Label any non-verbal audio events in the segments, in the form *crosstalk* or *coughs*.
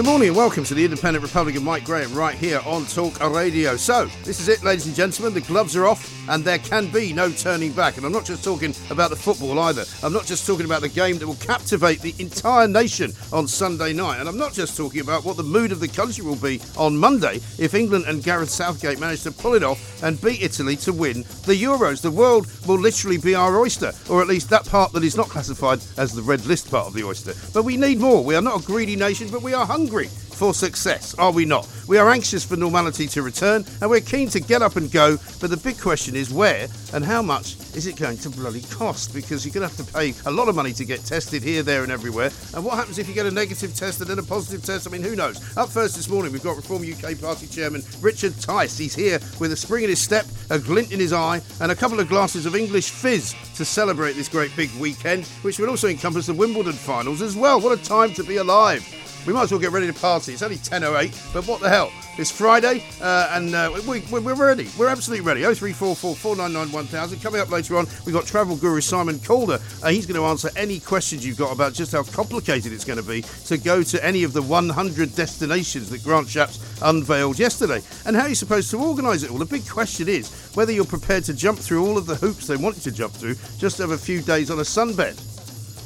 Good morning and welcome to the Independent Republic of Mike Graham right here on Talk Radio. So, this is it, ladies and gentlemen. The gloves are off and there can be no turning back. And I'm not just talking about the football either. I'm not just talking about the game that will captivate the entire nation on Sunday night. And I'm not just talking about what the mood of the country will be on Monday if England and Gareth Southgate manage to pull it off and beat Italy to win the Euros. The world will literally be our oyster, or at least that part that is not classified as the red list part of the oyster. But we need more. We are not a greedy nation, but we are hungry for success, are we not? We are anxious for normality to return and we're keen to get up and go, but the big question is where and how much is it going to bloody cost? Because you're going to have to pay a lot of money to get tested here, there, and everywhere. And what happens if you get a negative test and then a positive test? I mean, who knows? Up first this morning, we've got Reform UK Party Chairman Richard Tice. He's here with a spring in his step, a glint in his eye, and a couple of glasses of English fizz to celebrate this great big weekend, which will also encompass the Wimbledon finals as well. What a time to be alive! We might as well get ready to party. It's only 10.08, but what the hell? It's Friday, uh, and uh, we, we're ready. We're absolutely ready. 0344 499 1000. Coming up later on, we've got travel guru Simon Calder. Uh, he's going to answer any questions you've got about just how complicated it's going to be to go to any of the 100 destinations that Grant Shapps unveiled yesterday, and how you're supposed to organise it all. The big question is whether you're prepared to jump through all of the hoops they want you to jump through just to have a few days on a sunbed.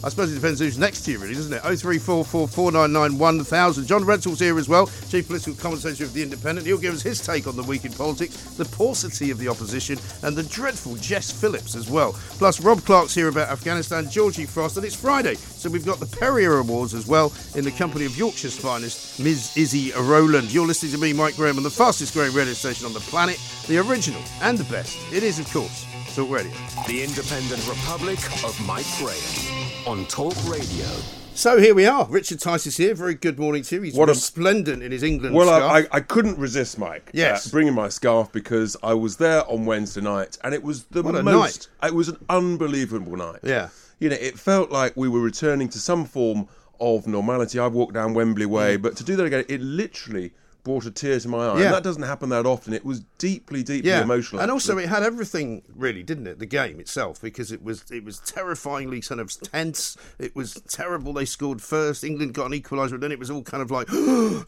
I suppose it depends who's next to you, really, doesn't it? 0344 499 1000. John Rentoul's here as well, Chief Political Commentator of The Independent. He'll give us his take on the week in politics, the paucity of the opposition, and the dreadful Jess Phillips as well. Plus, Rob Clark's here about Afghanistan, Georgie Frost, and it's Friday, so we've got the Perrier Awards as well in the company of Yorkshire's finest, Ms. Izzy Rowland. You're listening to me, Mike Graham, on the fastest growing radio station on the planet, the original and the best. It is, of course, Talk Radio. The Independent Republic of Mike Graham on Talk Radio. So here we are. Richard Tice is here. Very good morning to you. He's What a- resplendent in his England Well, scarf. I, I, I couldn't resist, Mike. Yes. uh, bringing my scarf because I was there on Wednesday night, and it was the What a most. It was an unbelievable night. Yeah. you know, it felt like we were returning to some form of normality. I've walked down Wembley Way, but to do that again, it literally brought a tear to my eye. Yeah. And that doesn't happen that often. It was deeply, deeply yeah, emotional. and also it had everything really, didn't it? The game itself, because it was it was terrifyingly kind of tense. It was terrible. They scored first. England got an equaliser, and then it was all kind of like, *gasps*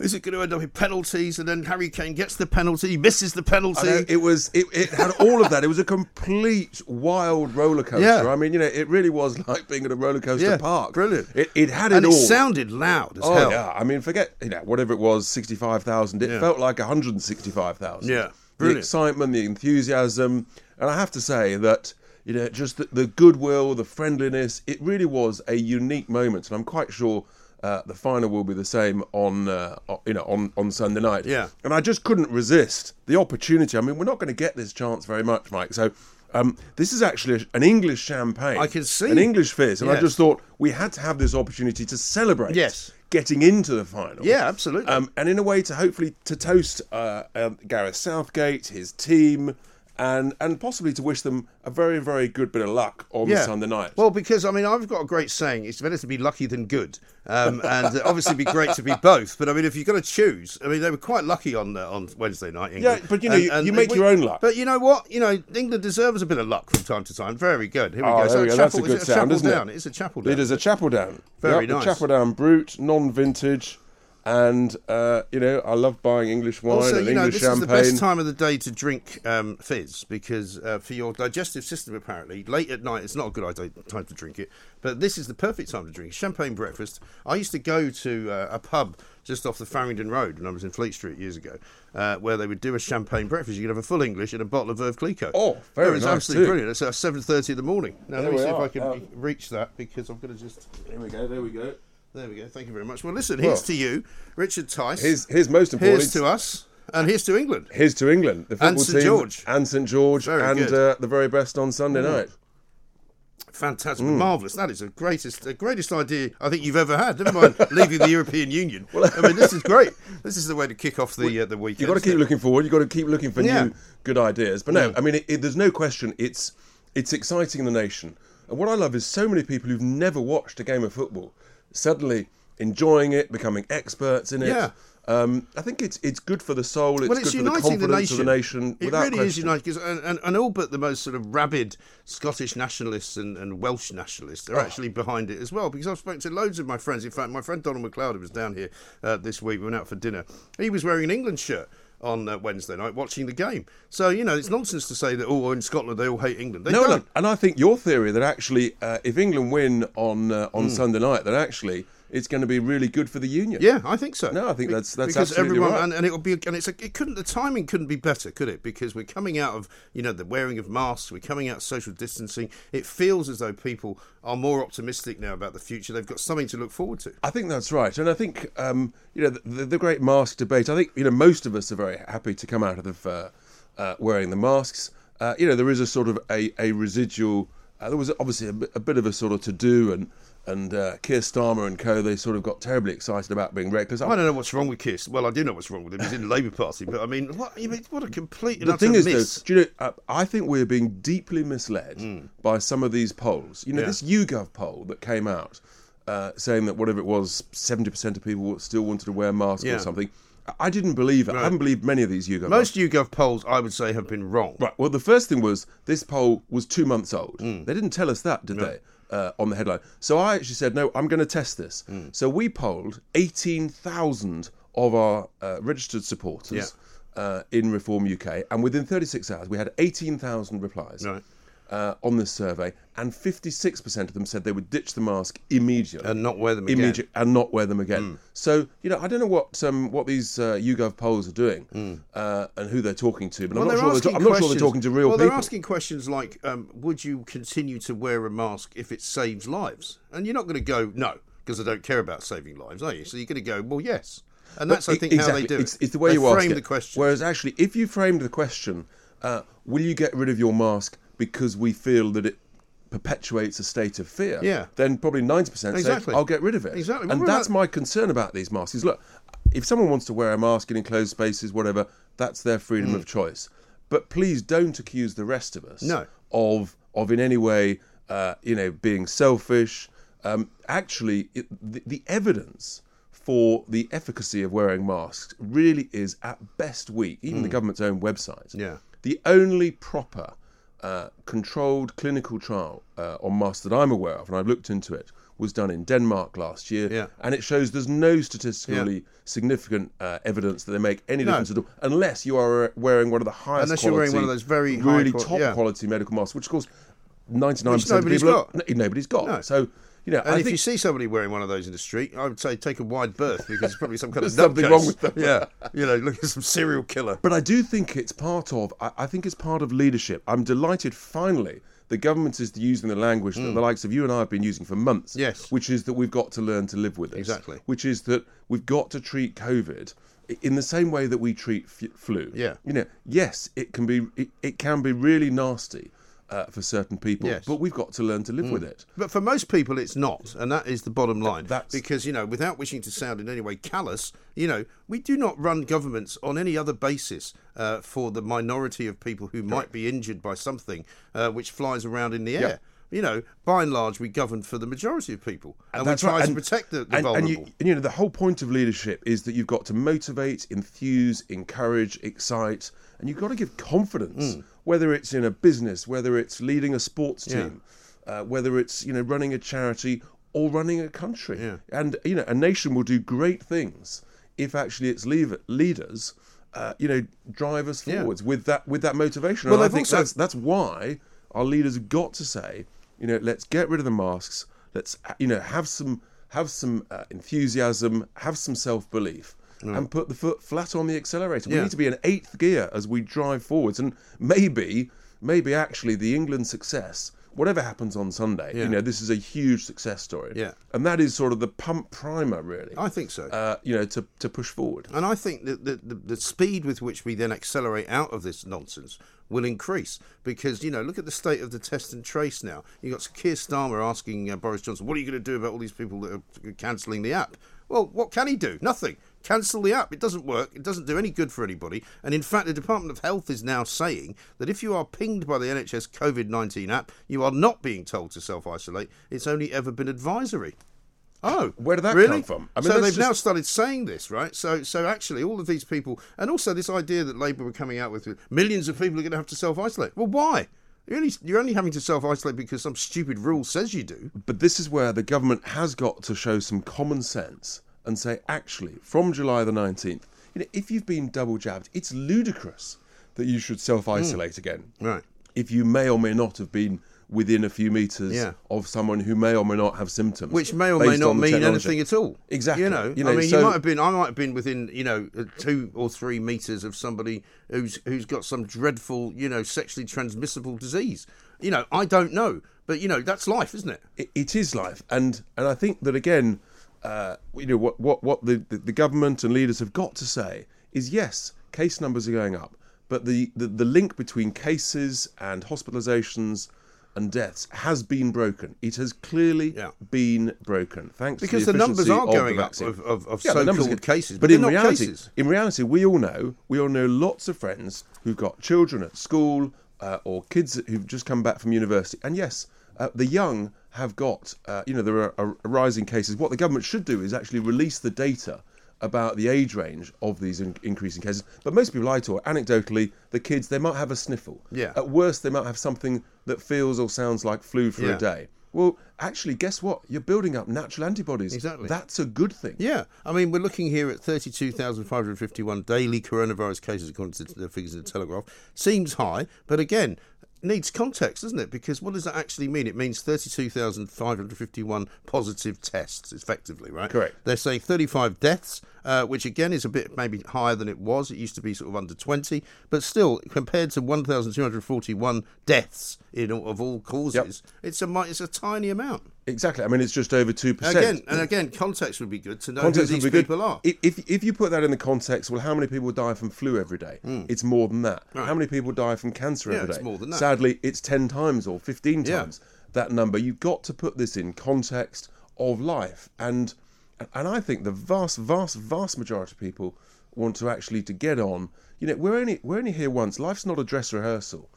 is it going to end up in penalties? And then Harry Kane gets the penalty, he misses the penalty. know, it was it, it had all of that. It was a complete wild roller coaster. Yeah. I mean, you know, it really was like being at a roller coaster Yeah, park. brilliant. It, it had it and all. it sounded loud as Oh hell. yeah, I mean, forget you know whatever it was, sixty-five thousand. It Yeah. felt like one hundred and sixty-five thousand. Yeah, the excitement, the enthusiasm, and I have to say that you know just the, the goodwill, the friendliness. It really was a unique moment, and I'm quite sure. Uh, the final will be the same on, uh, you know, on, on Sunday night. Yeah. and I just couldn't resist the opportunity. I mean, we're not going to get this chance very much, Mike. So, um, this is actually an English champagne. I can see. an English fizz, and I just thought we had to have this opportunity to celebrate Yes. Getting into the final. Yeah, absolutely. Um, and in a way to hopefully to toast uh, um, Gareth Southgate, his team, and and possibly to wish them a very very good bit of luck on Sunday night. Well, because I mean, I've got a great saying: it's better to be lucky than good, um, and obviously, it'd be great to be *laughs* both. But I mean, if you're going to choose, I mean, they were quite lucky on uh, on Wednesday night. England. Yeah, but, you know, you- you make we- your own luck. But you know what? You know, England deserves a bit of luck from time to time. Very good. Here we Oh, go. there we a go. That's a good is it sound, chapel isn't it? It's a Chapel Down. It is a Chapel Down. Very Yep, nice. Chapel Down Brut, non-vintage. And uh, you know, I love buying English wine Also, and you know, English this champagne. is the best time of the day to drink um, fizz because uh, for your digestive system, apparently, late at night it's not a good idea time to drink it. But this is the perfect time to drink champagne breakfast. I used to go to uh, a pub just off the Farringdon Road when I was in Fleet Street years ago, uh, where they would do a champagne breakfast. You could have a full English and a bottle of Veuve Clicquot. Oh, very it was nice absolutely too. brilliant. It's at seven thirty in the morning. Now There let me we see if. I can Oh. reach that because I'm going to just. There we go. There we go. There we go. Thank you very much. Well, listen. Here's Well, to you, Richard Tice. Here's here's most important. here's to us, and here's to England. Here's to England, the football And St team, George. and St George, Very and uh, the very best on Sunday night. Fantastic, Hmm. marvelous. That is the greatest, the greatest idea I think you've ever had. Never mind *laughs* leaving the European Union. Well, I mean, this is *laughs* great. This is the way to kick off the uh, the weekend. You've got to keep looking forward. You've got to keep looking for Yeah. new good ideas. But no, I mean, it, it, there's no question. It's it's exciting the nation. And what I love is so many people who've never watched a game of football suddenly enjoying it, becoming experts in it. Yeah. Um, I think it's it's good for the soul. It's well, it's good for the uniting the, confidence nation. of the nation. It really is question. uniting, 'cause- and, and, and all but the most sort of rabid Scottish nationalists and, and Welsh nationalists Oh. are actually behind it as well. Because I've spoken to loads of my friends. In fact, my friend Donald McLeod, who was down here uh, this week, we went out for dinner. He was wearing an England shirt on uh, Wednesday night watching the game. So you know, it's nonsense to say that oh, in Scotland they all hate England. They No, don't. no, and I think your theory that actually, uh, if England win on uh, on Sunday night, that actually it's going to be really good for the union. Yeah, I think so. No, I think that's- that's because absolutely everyone right. and, and it'll be and it's a, it couldn't the timing couldn't be better, could it? Because we're coming out of you know the wearing of masks, we're coming out of social distancing. It feels as though people are more optimistic now about the future. They've got something to look forward to. I think that's right, and I think um, you know the, the, the great mask debate. I think you know most of us are very happy to come out of uh, uh, wearing the masks. Uh, you know there is a sort of a, a residual. Uh, there was obviously a, bit- a bit of a sort of to do, and and uh, Keir Starmer and co. They sort of got terribly excited about being reckless. I don't know what's wrong with Kiss. Well, I do know what's wrong with him. He's in the Labour Party, but I mean, what, you mean, what a complete and the thing is, miss. though, do you know, uh, I think we're being deeply misled by some of these polls. You know. Yeah. this YouGov poll that came out uh, saying that whatever it was, seventy percent of people still wanted to wear masks Yeah. or something. I- didn't believe it. I haven't believed many of these YouGov. Polls. Most. YouGov polls, I would say, have been wrong. Right. Well, the first thing was this poll was two months old. Hmm. They didn't tell us that, did they? Uh, on the headline. So I actually said, no, I'm going to test this. Hmm. So we polled 18,000 of our uh, registered supporters uh, in Reform UK, and within 36 hours, we had 18,000 replies. Right. Uh, on this survey, and 56% of them said they would ditch the mask immediately And not wear them again. Immediate- and not wear them again. So you know, I don't know what um, what these uh, YouGov polls are doing uh, and who they're talking to, but I'm, not they're sure they're, asking ta- I'm not sure they're questions- talking to real well, people. they're asking questions like, um, "Would you continue to wear a mask if it saves lives?" And you're not going to go no because I don't care about saving lives, are you? So you're going to go, "Well, yes." And that's, I think, how they do It's, it. it's the way they you ask frame it. the question. Whereas actually, if you framed the question, uh, will you get rid of your mask because we feel that it perpetuates a state of fear? Yeah. Then probably ninety percent Exactly. say I'll get rid of it. Exactly. And What that's about- my concern about these masks. Is look, if someone wants to wear a mask in enclosed spaces, whatever, that's their freedom of choice. But please don't accuse the rest of us Mm. No. of of in any way, uh, you know, being selfish. Um, actually, it, the, the evidence for the efficacy of wearing masks really is at best weak. Even the government's own website. Mm. Yeah. The only proper uh, controlled clinical trial uh, on masks that I'm aware of, and I've looked into it, was done in Denmark last year, Yeah. and it shows there's no statistically significant uh, evidence that they make any No. difference at all, unless you are wearing one of the highest Unless you're wearing one of those very really top yeah. quality medical masks, which of course 99% Which of people got. no, nobody's got. No. So you know, and I if think you see somebody wearing one of those in the street, I would say take a wide berth because it's probably some kind of *laughs* something wrong with them. Yeah, you know, look at some serial killer. But I do think it's part of. I, I think it's part of leadership. I'm delighted. Finally, the government is using the language that the likes of you and I have been using for months. Mm. Yes. which is that we've got to learn to live with it. Exactly. Which is that we've got to treat COVID in the same way that we treat f- flu. Yeah. You know, yes, it can be. It, it can be really nasty. Uh, for certain people, Yes. Mm. but we've got to learn to live with it. But for most people, it's not, and that is the bottom line. that's- because you know, without wishing to sound in any way callous, you know, we do not run governments on any other basis uh, for the minority of people who might be injured by something uh, which flies around in the air. You know, by and large, we govern for the majority of people, and, we try right. to And- protect the, the and, vulnerable. And you, and, you know, the whole point of leadership is that you've got to motivate, enthuse, encourage, excite, and you've got to give confidence. Mm. Whether it's in a business, whether it's leading a sports Yeah. team, uh, whether it's you know running a charity or running a country, Yeah. and you know a nation will do great things if actually its leave- leaders, uh, you know, drive us Yeah. forwards with that with that motivation. Well, and I think also- that's that's why our leaders have got to say, you know, let's get rid of the masks. Let's you know have some have some uh, enthusiasm, have some self belief. And put the foot flat on the accelerator. We Yeah. need to be in eighth gear as we drive forwards, and maybe, maybe actually the England success, whatever happens on Sunday, Yeah. you know, this is a huge success story. Yeah. and that is sort of the pump primer, really. I think so. Uh, you know, to to push forward. And I think that the, the, the speed with which we then accelerate out of this nonsense will increase because, you know, look at the state of the test and trace now. You've got Keir Starmer asking uh, Boris Johnson, what are you going to do about all these people that are cancelling the app? Well, what can he do? Nothing. Cancel the app. It doesn't work. It doesn't do any good for anybody. And in fact, the Department of Health is now saying that if you are pinged by the NHS COVID 19 app, you are not being told to self isolate. It's only ever been advisory. Oh, Where did that really? come from? I mean, so they've now started saying this, right? So, so actually, all of these people, and also this idea that Labour were coming out with millions of people are going to have to self isolate. Well, why? You're only, you're only having to self isolate because some stupid rule says you do. But this is where the government has got to show some common sense and say, actually, from July the 19th, you know, if you've been double jabbed, it's ludicrous that you should self isolate again. Right. If you may or may not have been within a few metres Yeah. of someone who may or may not have symptoms. Which may or may not mean technology. anything at all. Exactly. You know, You know, I mean, so- you might have been. I might have been within, you know, uh, two or three meters of somebody who's who's got some dreadful, you know, sexually transmissible disease. You know, I don't know, but you know, that's life, isn't it? it, it is life, and and I think that again, uh, you know what what what the, the the government and leaders have got to say is yes, case numbers are going up, but the the, the link between cases and hospitalisations and deaths has been broken. It has clearly Yeah. been broken. Thanks Because to the the, numbers are going up of- of- of the numbers so-called are- cases, but, but in reality, cases. in reality, we all know we all know lots of friends who've got children at school uh, or kids who've just come back from university, and yes, uh, the young have got uh, you know there are, are rising cases. What the government should do is actually release the data about the age range of these in- increasing cases. But most people I talk, anecdotally, the kids they might have a sniffle. Yeah. At worst, they might have something that feels or sounds like flu for Yeah. a day. Well, actually, guess what? You're building up natural antibodies. Exactly. That's a good thing. Yeah, I mean, we're looking here at 32,551 daily coronavirus cases, according to the figures in the Telegraph. Seems high, but again, needs context, doesn't it? Because what does that actually mean? It means 32,551 positive tests, effectively, right? Correct. They're saying 35 deaths, uh, which again is a bit maybe higher than it was. It used to be sort of under 20, but still, compared to 1,241 deaths in of all causes, it's a it's a tiny amount. Exactly. I mean, it's just over two percent. Again, and again, context would be good to know context who these be good. people are. If, if if you put that in the context, well, how many people die from flu every day? Hmm. It's more than that. Right. How many people die from cancer Yeah, every day? it's more than that. Sadly, it's ten times or fifteen Yeah. times that number. You've got to put this in context of life, and and I think the vast, vast, vast majority of people want to actually to get on. You know, we're only we're only here once. Life's not a dress rehearsal.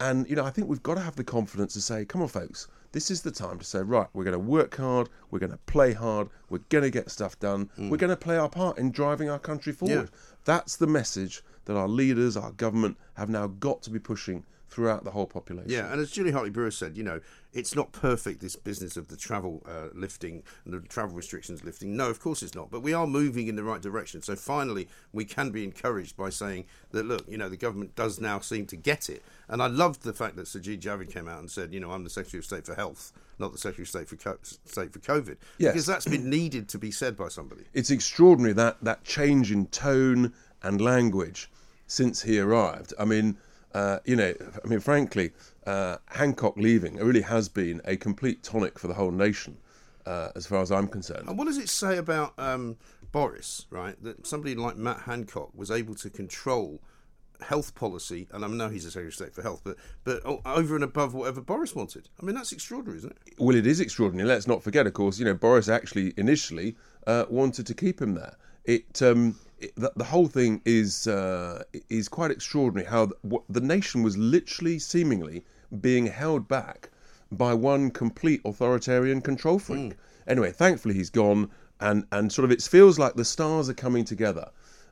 And you know, I think we've got to have the confidence to say, "Come on, folks, this is the time to say, right, we're going to work hard, we're going to play hard, we're going to get stuff done, mm. we're going to play our part in driving our country forward." That's the message that our leaders, our government, have now got to be pushing throughout the whole population. Yeah, and as Julia Hartley Brewer said, you know, it's not perfect, this business of the travel uh, lifting and the travel restrictions lifting. No, of course it's not. But we are moving in the right direction. So finally, we can be encouraged by saying that, look, you know, the government does now seem to get it. And I loved the fact that Sajid Javid came out and said, you know, I'm the Secretary of State for Health, not the Secretary of State for, Co- State for COVID. Yes. Because that's been needed to be said by somebody. it's extraordinary that that change in tone and language since he arrived. I mean, uh, you know, I mean, frankly, uh, Hancock leaving really has been a complete tonic for the whole nation, uh, as far as I'm concerned. And what does it say about um, Boris, right? That somebody like Matt Hancock was able to control health policy, and I know he's a Secretary of State for Health, but but over and above whatever Boris wanted. I mean, that's extraordinary, isn't it? Well, it is extraordinary. Let's not forget, of course, you know, Boris actually initially uh, wanted to keep him there. It, um, it the, the whole thing is uh, is quite extraordinary. How the, the nation was literally, seemingly, being held back by one complete authoritarian control freak. Anyway, thankfully he's gone, and and sort of it feels like the stars are coming together,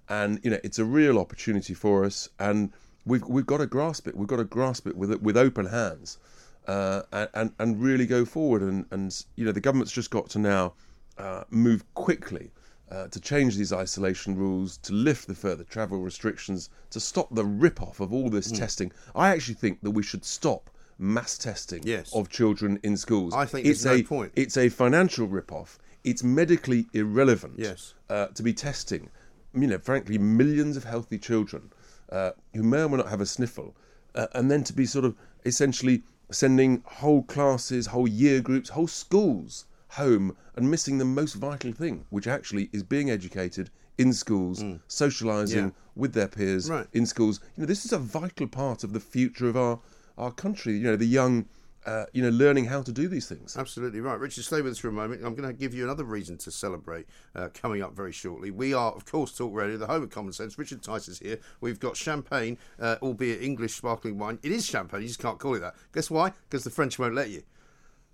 and you know it's a real opportunity for us, and we've we've got to grasp it. We've got to grasp it with with open hands uh, and, and and really go forward. And, and you know the government's just got to now uh, move quickly uh, to change these isolation rules, to lift the further travel restrictions, to stop the rip off of all this testing. I actually think that we should stop mass testing Yes. of children in schools. I think it's no a point. it's a financial rip off. It's medically irrelevant Yes. uh, to be testing, you know, frankly, millions of healthy children uh, who may or may not have a sniffle, uh, and then to be sort of essentially sending whole classes, whole year groups, whole schools home and missing the most vital thing, which actually is being educated in schools, socialising Mm. Yeah. with their peers Right. in schools. You know, this is a vital part of the future of our our country. You know, the young, uh, you know, learning how to do these things. Absolutely right. Richard, stay with us for a moment. I'm going to give you another reason to celebrate uh, coming up very shortly. We are, of course, Talk Radio, the home of common sense. Richard Tice is here. We've got champagne, uh, albeit English sparkling wine. It is champagne, you just can't call it that. Guess why? Because the French won't let you.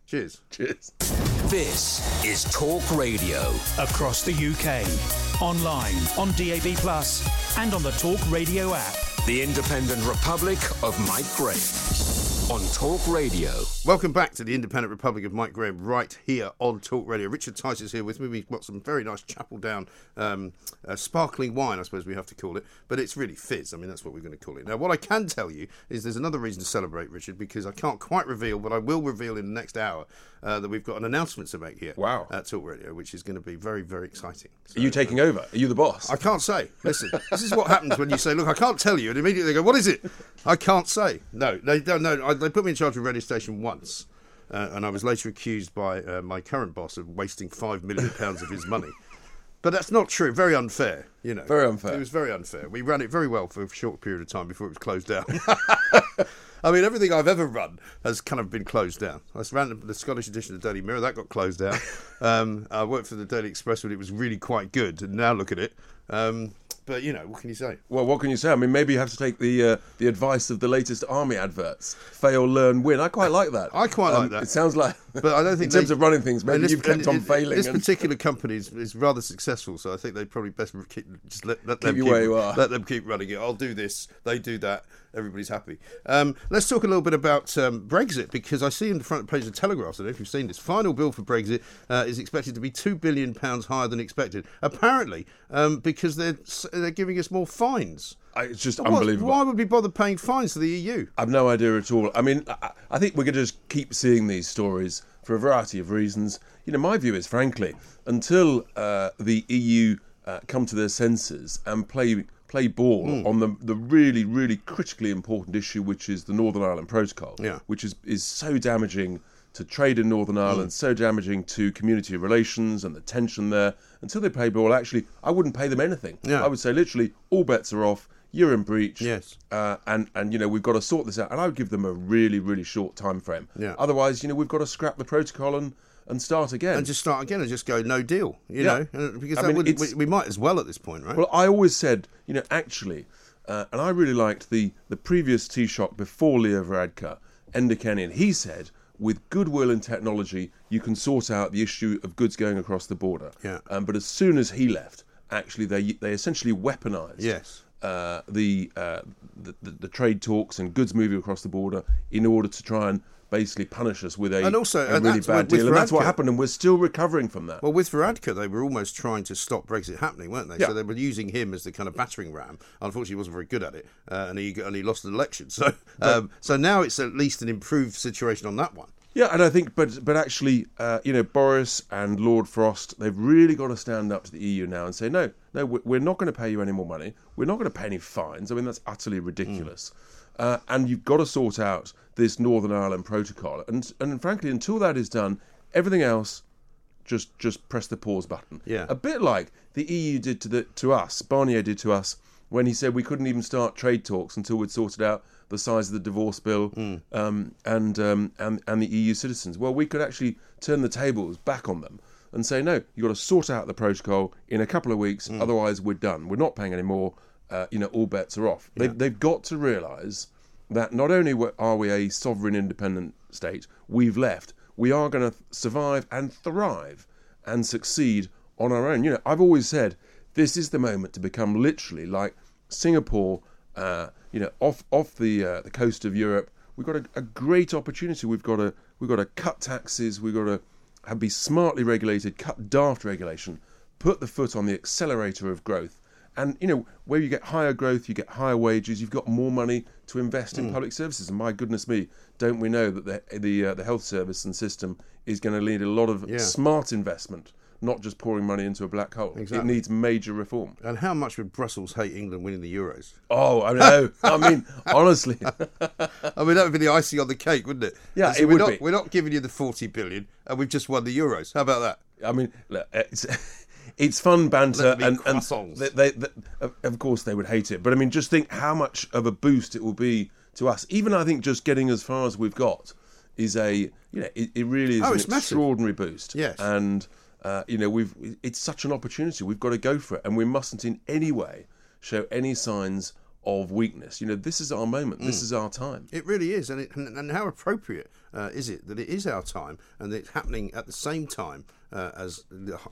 Cheers. Cheers. This is Talk Radio. across the UK, online, on DAB Plus, and on the Talk Radio app. The Independent Republic of Mike Graham. On Talk Radio. Welcome back to the Independent Republic of Mike Graham, right here on Talk Radio. Richard Tice is here with me. We've got some very nice Chapel Down um, uh, sparkling wine, I suppose we have to call it, but it's really fizz. I mean, that's what we're going to call it. Now, what I can tell you is there's another reason to celebrate, Richard, because I can't quite reveal, but I will reveal in the next hour uh, that we've got an announcement to make here Wow. at Talk Radio, which is going to be very, very exciting. Are you taking over? Are you the boss? I can't say. Listen, this is what happens when you say, "Look, I can't tell you," and immediately they go, "What is it?" I can't say. No, they don't. No, I, they put me in charge of a radio station once, uh, and I was later accused by uh, my current boss of wasting five million pounds of his money. *laughs* But that's not true. Very unfair, you know. Very unfair. It was very unfair. We ran it very well for a short period of time before it was closed down. *laughs* I mean, everything I've ever run has kind of been closed down. I ran the Scottish edition of the Daily Mirror, that got closed down. *laughs* Um, I worked for the Daily Express when it was really quite good, and now look at it. Um, but, you know, what can you say? Well, what can you say? I mean, maybe you have to take the uh, the advice of the latest army adverts: fail, learn, win. I quite like that. I quite like that. It sounds like, But I don't *laughs* think in terms of running things, maybe this- you've kept on it- failing. This and- particular company is, is rather successful, so I think they probably best keep, just let, let Keep them you keep, where you are. Let them keep running it. I'll do this. They do that. Everybody's happy. Um, let's talk a little bit about um, Brexit because I see in the front page of the Telegraph. I don't know if you've seen this. Final bill for Brexit uh, is expected to be two billion pounds higher than expected. Apparently, um, because they're they're giving us more fines. I- it's just What- unbelievable. Why would we bother paying fines to the EU? I've no idea at all. I mean, I, I think we're going to just keep seeing these stories for a variety of reasons. You know, my view is, frankly, until uh, the EU uh, come to their senses and play play ball Hmm. on the the really really critically important issue, which is the Northern Ireland Protocol, Yeah. which is is so damaging to trade in Northern Ireland, so damaging to community relations and the tension there. Until they play ball, actually, I wouldn't pay them anything. Yeah. I would say literally all bets are off. You're in breach Yes. uh, and and you know we've got to sort this out. And I would give them a really really short time frame. Yeah. Otherwise, you know we've got to scrap the protocol and and start again. And just start again and just go no deal, you Yeah. know, because I mean, would, we, we might as well at this point, right? well, I always said, you know, actually, uh, and I really liked the the previous Taoiseach before Leo Varadkar, Enda Kenny, and he said. With goodwill and technology, you can sort out the issue of goods going across the border. Yeah. Um, but as soon as he left, actually, they they essentially weaponised Yes. uh, the, uh, the, the the trade talks and goods moving across the border in order to try and basically punish us with a, And also, a and really bad with- with deal. And that's what happened, and we're still recovering from that. Well, with Varadkar, they were almost trying to stop Brexit happening, weren't they? Yeah. So they were using him as the kind of battering ram. Unfortunately, he wasn't very good at it, uh, and he and he lost the election. So, um, so now it's at least an improved situation on that one. Yeah, and I think, but but actually, uh, you know, Boris and Lord Frost, they've really got to stand up to the EU now and say, no, no, we- we're not going to pay you any more money. We're not going to pay any fines. I mean, that's utterly ridiculous. Uh, and you've got to sort out this Northern Ireland protocol. And and frankly, until that is done, everything else just just press the pause button. Yeah. A bit like the EU did to the to us, Barnier did to us when he said we couldn't even start trade talks until we'd sorted out the size of the divorce bill um, and um, and and the EU citizens. Well, we could actually turn the tables back on them and say no, you've got to sort out the protocol in a couple of weeks, otherwise we're done. We're not paying any more. Uh, you know, all bets are off. They, they've got to realise that not only are we a sovereign independent state, we've left, we are going to survive and thrive and succeed on our own. You know, I've always said this is the moment to become literally like Singapore, uh, you know, off off the uh, the coast of Europe. We've got a, a great opportunity. We've got to we've got to cut taxes. We've got to have, be smartly regulated, cut daft regulation, put the foot on the accelerator of growth. And you know, where you get higher growth, you get higher wages, you've got more money to invest Hmm. in public services. And my goodness me, don't we know that the the uh, the health service and system is going to need a lot of Yeah. smart investment, not just pouring money into a black hole. It needs major reform. And how much would Brussels hate England winning the Euros? Oh, I know. *laughs* I mean, honestly, *laughs* I mean, that would be the icing on the cake, wouldn't it? Yeah, it we're would not, be. We're not giving you the 40 billion, and we've just won the Euros. How about that? I mean, look, *laughs* it's it's fun banter, Let me and, and they, they, they, of- of course they would hate it. But I mean, just think how much of a boost it will be to us. Even I think just getting as far as we've got is a you know it, it really is Oh, an it's massive. extraordinary boost. Yes. and uh, you know we've it's such an opportunity. We've got to go for it, and we mustn't in any way show any signs of weakness. You know, this is our moment. This Mm. is our time. It really is, and it, and, and how appropriate uh, is it that it is our time and it's happening at the same time uh, as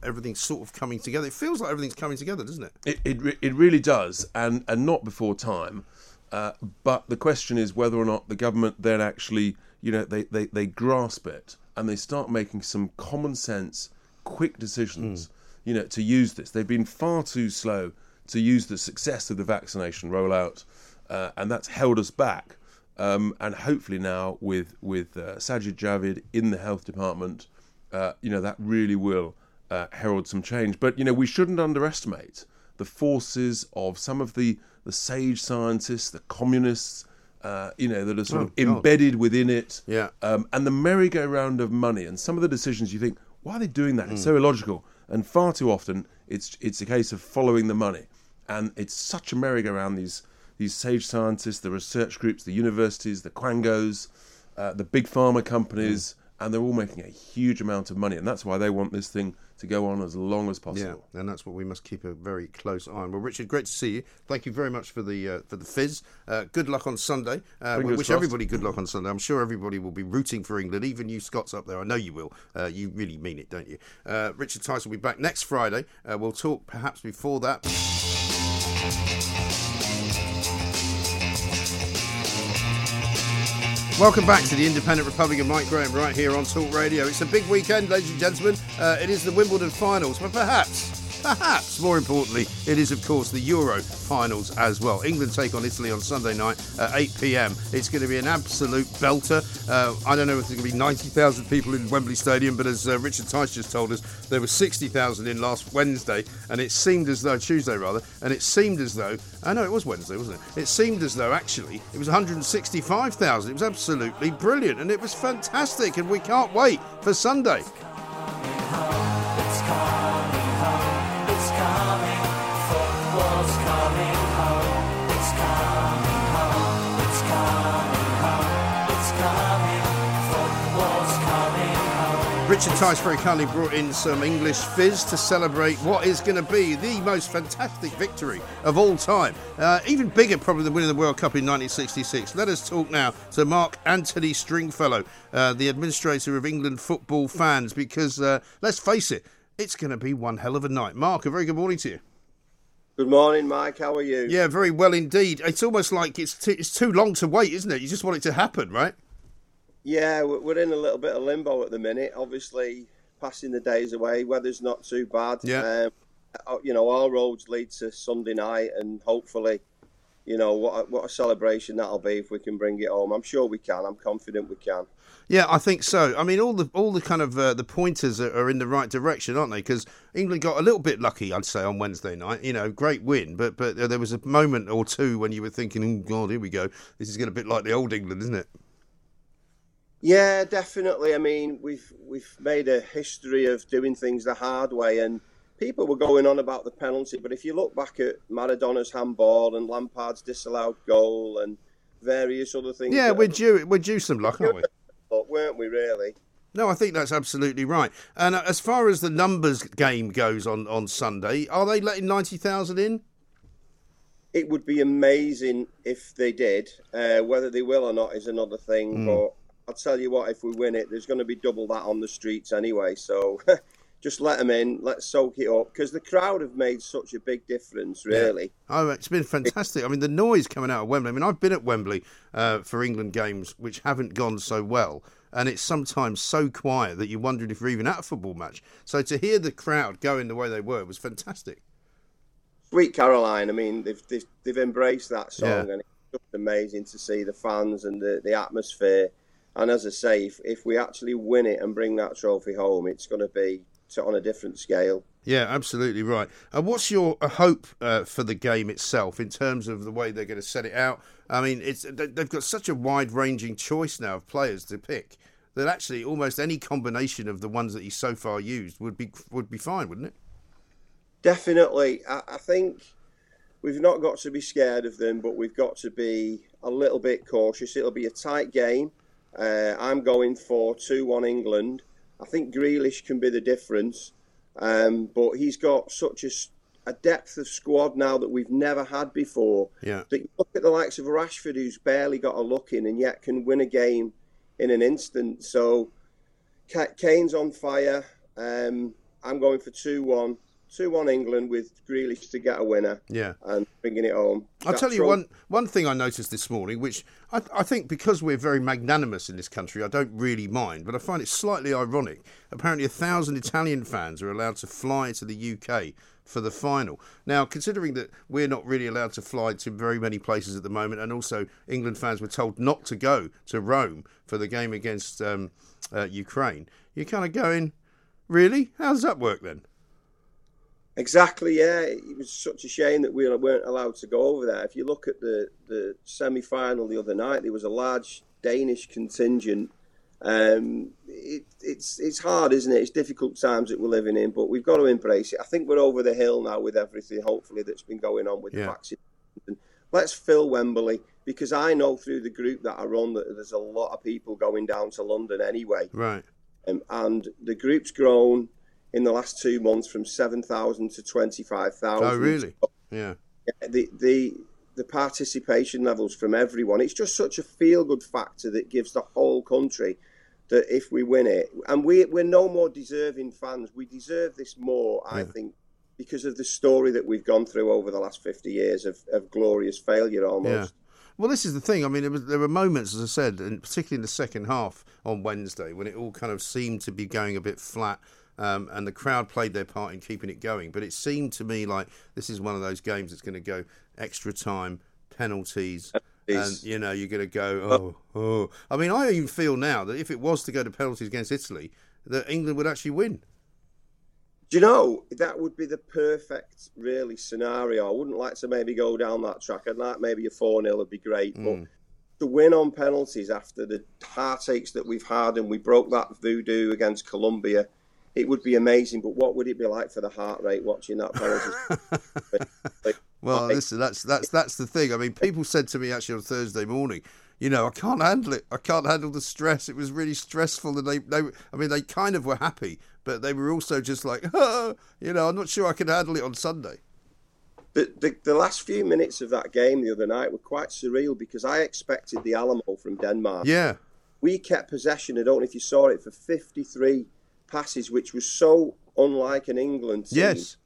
everything's sort of coming together. It feels like everything's coming together, doesn't it? It it, re- it really does, and and not before time. Uh, but the question is whether or not the government then actually, you know, they, they, they grasp it and they start making some common sense, quick decisions, you know, to use this. They've been far too slow to use the success of the vaccination rollout, uh, and that's held us back. Um, and hopefully now with with uh, Sajid Javid in the health department, uh, you know that really will uh, herald some change. But you know we shouldn't underestimate the forces of some of the the SAGE scientists, the communists, uh, you know that are sort Oh, of God. embedded within it, Yeah. um, and the merry-go-round of money and some of the decisions you think why are they doing that? Hmm. It's so illogical, and far too often it's it's a case of following the money, and it's such a merry-go-round these these SAGE scientists, the research groups, the universities, the quangos, uh, the big pharma companies, Hmm. And they're all making a huge amount of money, and that's why they want this thing to go on as long as possible. Yeah, and that's what we must keep a very close eye on. Well, Richard, great to see you. Thank you very much for the uh, for the fizz. Uh, good luck on Sunday. Uh, we wish crossed. everybody good luck on Sunday. I'm sure everybody will be rooting for England, even you Scots up there. I know you will. Uh, you really mean it, don't you? Uh, Richard Tice will be back next Friday. Uh, we'll talk perhaps before that. Welcome back to the Independent Republic of Mike Graham right here on Talk Radio. It's a big weekend, ladies and gentlemen. Uh, it is the Wimbledon finals, but perhaps, perhaps more importantly, it is, of course, the Euro finals as well. England take on Italy on Sunday night at 8 pm. It's going to be an absolute belter. Uh, I don't know if there's going to be 90,000 people in Wembley Stadium, but as uh, Richard Tice just told us, there were 60,000 in last Wednesday, and it seemed as though, Tuesday rather, and it seemed as though, I know it was Wednesday, wasn't it? It seemed as though actually it was 165,000. It was absolutely brilliant, and it was fantastic, and we can't wait for Sunday. Richard Tice very kindly brought in some English fizz to celebrate what is going to be the most fantastic victory of all time. Uh, even bigger, probably, than winning the World Cup in 1966. Let us talk now to Mark Anthony Stringfellow, uh, the administrator of England football fans, because uh, let's face it, it's going to be one hell of a night. Mark, a very good morning to you. Good morning, Mike. How are you? Yeah, very well indeed. It's almost like it's too, it's too long to wait, isn't it? You just want it to happen, right? Yeah, we- we're in a little bit of limbo at the minute. Obviously, passing the days away. Weather's not too bad. Yeah. Um, you know, all roads lead to Sunday night, and hopefully, you know, what a, what a celebration that'll be if we can bring it home. I'm sure we can. I'm confident we can. Yeah, I think so. I mean, all the all the kind of uh, the pointers are, are in the right direction, aren't they? Because England got a little bit lucky, I'd say, on Wednesday night. You know, great win, but but there was a moment or two when you were thinking, "Oh God, here we go. This is getting a bit like the old England, isn't it?" Yeah, definitely. I mean, we've we've made a history of doing things the hard way, and people were going on about the penalty. But if you look back at Maradona's handball and Lampard's disallowed goal and various other things, Yeah, we're due we're due some luck, aren't we? But weren't we really? No, I think that's absolutely right. And uh, as far as the numbers game goes on on Sunday, are they letting ninety thousand in? It would be amazing if they did. Uh, whether they will or not is another thing. Mm. But I'll tell you what, if we win it, there's going to be double that on the streets anyway. So *laughs* just let them in. Let's soak it up because the crowd have made such a big difference. Really. Oh, it's been fantastic. I mean, the noise coming out of Wembley. I mean, I've been at Wembley uh, for England games which haven't gone so well. and it's sometimes so quiet that you're wondering if you're even at a football match. So to hear the crowd going the way they were was fantastic. Sweet Caroline, I mean, they've they've, they've embraced that song, Yeah. and it's just amazing to see the fans and the, the atmosphere. And as I say, if, if we actually win it and bring that trophy home, it's going to be to, on a different scale. Yeah, absolutely right. And what's your uh, hope uh, for the game itself in terms of the way they're going to set it out? I mean, it's they- they've got such a wide-ranging choice now of players to pick that actually almost any combination of the ones that he's so far used would be would be fine, wouldn't it? Definitely, I, I think we've not got to be scared of them, but we've got to be a little bit cautious. It'll be a tight game. Uh, I'm going for two-one England. I think Grealish can be the difference, um, but he's got such a depth of squad now that we've never had before. Yeah. That you look at the likes of Rashford, who's barely got a look in, and yet can win a game in an instant. So Kane's on fire. Um, I'm going for 2 1 England with Grealish to get a winner Yeah. and bringing it home. I'll tell you one one thing I noticed this morning, which I, I think because we're very magnanimous in this country, I don't really mind, but I find it slightly ironic. Apparently, a thousand Italian fans are allowed to fly to the UK for the final. Now, considering that we're not really allowed to fly to very many places at the moment, and also England fans were told not to go to Rome for the game against um, uh, Ukraine, you're kind of going, really? How does that work then? Exactly, yeah. It was such a shame that we weren't allowed to go over there. If you look at the, the semi final the other night, there was a large Danish contingent. Um, it, it's it's hard, isn't it? It's difficult times that we're living in, but we've got to embrace it. I think we're over the hill now with everything, hopefully, that's been going on with Yeah. the vaccine. Let's fill Wembley because I know through the group that I run that there's a lot of people going down to London anyway. Right. Um, and the group's grown in the last two months from 7,000 to 25,000. Oh, really? Yeah. The, the, the participation levels from everyone, it's just such a feel good factor that gives the whole country that if we win it, and we, we're no more deserving fans, we deserve this more, I think, because of the story that we've gone through over the last 50 years of, of glorious failure almost. Yeah. Well, this is the thing. I mean, there, was, there were moments, as I said, and particularly in the second half on Wednesday, when it all kind of seemed to be going a bit flat, um, and the crowd played their part in keeping it going. But it seemed to me like this is one of those games that's going to go extra time, penalties, and you know you're going to go oh oh. I mean, I even feel now that if it was to go to penalties against Italy, that England would actually win. Do you know that would be the perfect, really, scenario? I wouldn't like to maybe go down that track. I'd like maybe a 4 0 would be great. Hmm. But to win on penalties after the heartaches that we've had and we broke that voodoo against Colombia, it would be amazing. But what would it be like for the heart rate watching that penalty? Like, *laughs* Well, like, listen, that's that's that's the thing. I mean, people said to me actually on Thursday morning, you know, I can't handle it. I can't handle the stress. It was really stressful, and they, they, I mean, they kind of were happy, but they were also just like, *laughs* you know, I'm not sure I can handle it on Sunday. the, the, the last few minutes of that game the other night were quite surreal because I expected the Alamo from Denmark. Yeah, we kept possession. I don't know if you saw it for 53 passes, which was so unlike an England team. yes,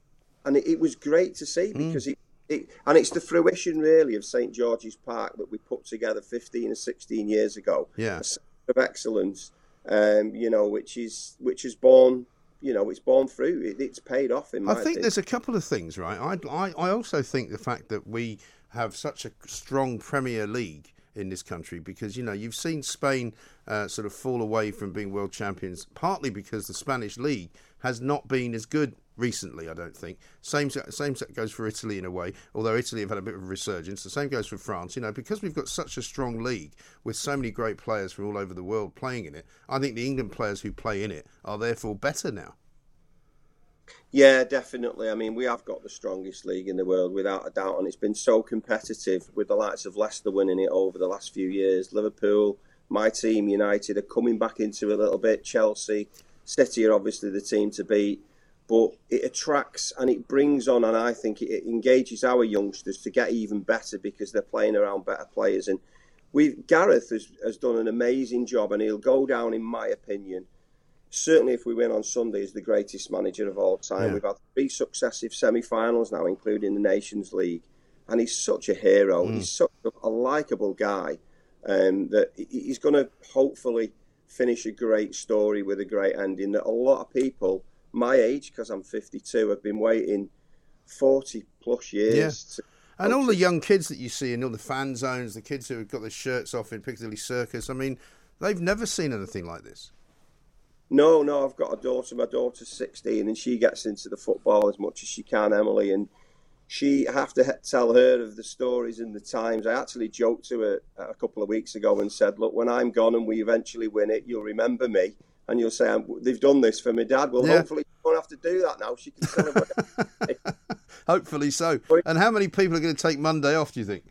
and it, it was great to see because it, it and it's the fruition really of St George's Park that we put together 15 or 16 years ago. Yeah. of excellence, um, you know, which is which is born, you know, it's born through. It, it's paid off in my I think opinion. there's a couple of things, right? I, I, I also think the fact that we have such a strong Premier League in this country because you know you've seen Spain uh, sort of fall away from being world champions partly because the Spanish league has not been as good recently I don't think. Same same goes for Italy in a way although Italy have had a bit of a resurgence. The same goes for France you know because we've got such a strong league with so many great players from all over the world playing in it I think the England players who play in it are therefore better now Yeah, definitely. I mean, we have got the strongest league in the world without a doubt, and it's been so competitive with the likes of Leicester winning it over the last few years. Liverpool, my team, United, are coming back into it a little bit. Chelsea, City are obviously the team to beat, but it attracts and it brings on, and I think it engages our youngsters to get even better because they're playing around better players. And we Gareth has, has done an amazing job, and he'll go down, in my opinion, certainly if we win on Sunday, is the greatest manager of all time. Yeah. We've had three successive semi-finals now, including the Nations League, and he's such a hero. He's such a, a likable guy um, that he's going to hopefully finish a great story with a great ending that a lot of people my age, because I'm 52, have been waiting 40 plus years. Yeah. To, And all the young kids that you see in all the fan zones, the kids who have got their shirts off in Piccadilly Circus, I mean, they've never seen anything like this. No, no, I've got a daughter. My daughter's 16 and she gets into the football as much as she can, Emily. And she I have to tell her of the stories and the times. I actually joked to her a couple of weeks ago and said, "Look, when I'm gone and we eventually win it, you'll remember me and you'll say "I'm- they've done this for my dad." Well, Yeah. hopefully you won't have to do that now. She can celebrate. *laughs* Hopefully so. And how many people are going to take Monday off, do you think?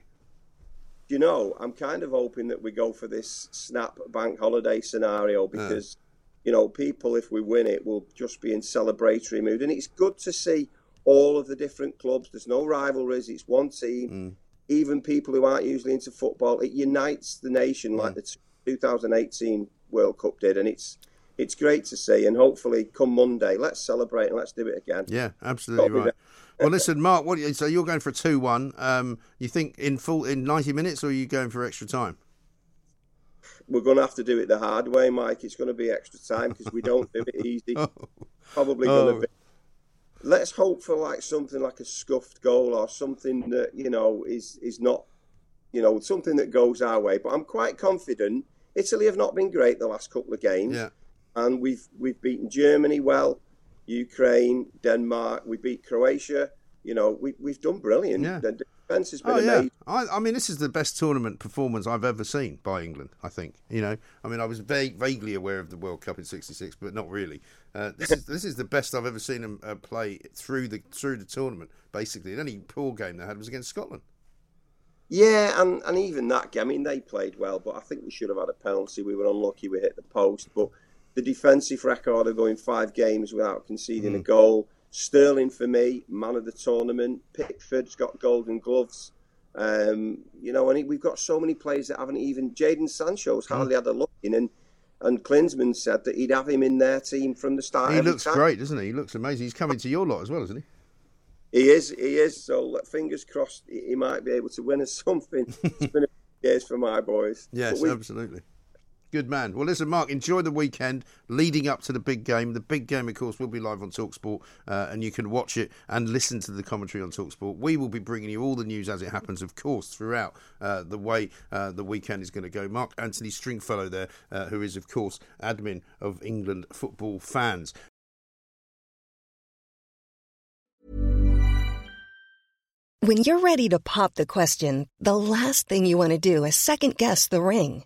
you know, I'm kind of hoping that we go for this snap bank holiday scenario because, you know, people, if we win it, will just be in celebratory mood. And it's good to see all of the different clubs. There's no rivalries, it's one team. Even people who aren't usually into football, it unites the nation like the 2018 World Cup did. And it's it's great to see. And hopefully, come Monday, let's celebrate and let's do it again. Yeah, absolutely right. Well, listen, Mark. What so you're going for a two-one? Um, you think in full in ninety minutes, or are you going for extra time? We're going to have to do it the hard way, Mike. It's going to be extra time because we don't do it easy. *laughs* Oh. Probably going Oh. to be. Let's hope for like something like a scuffed goal or something that you know is is not, you know, something that goes our way. But I'm quite confident. Italy have not been great the last couple of games, Yeah. and we've we've beaten Germany well, Ukraine, Denmark. We beat Croatia. You know, we we've done brilliant. Yeah. The defense has been Oh yeah. I, I mean this is the best tournament performance I've ever seen by England. I think you know. I mean I was vague, vaguely aware of the World Cup in '66, but not really. Uh, this is *laughs* this is the best I've ever seen them uh, play through the through the tournament. Basically, the only poor game they had was against Scotland. Yeah, and, and even that game, I mean, they played well, but I think we should have had a penalty. We were unlucky, we hit the post. But the defensive record of going five games without conceding a goal. Sterling, for me, man of the tournament. Pickford's got golden gloves. Um, you know, and we've got so many players that haven't even. Jadon Sancho's hardly had a look in, and, and Klinsmann said that he'd have him in their team from the start. he looks time. great, doesn't he? He looks amazing. He's coming to your lot as well, isn't he? He is, he is. So fingers crossed, he he might be able to win us *laughs* something. it's been a few years for my boys. Yes, we- absolutely. Good man. Well, listen, Mark, enjoy the weekend leading up to the big game. The big game, of course, will be live on Talksport, uh, and you can watch it and listen to the commentary on Talksport. We will be bringing you all the news as it happens, of course, throughout uh, the way uh, the weekend is going to go. Mark Anthony Stringfellow there, uh, who is, of course, admin of England Football Fans. When you're ready to pop the question, the last thing you want to do is second guess the ring.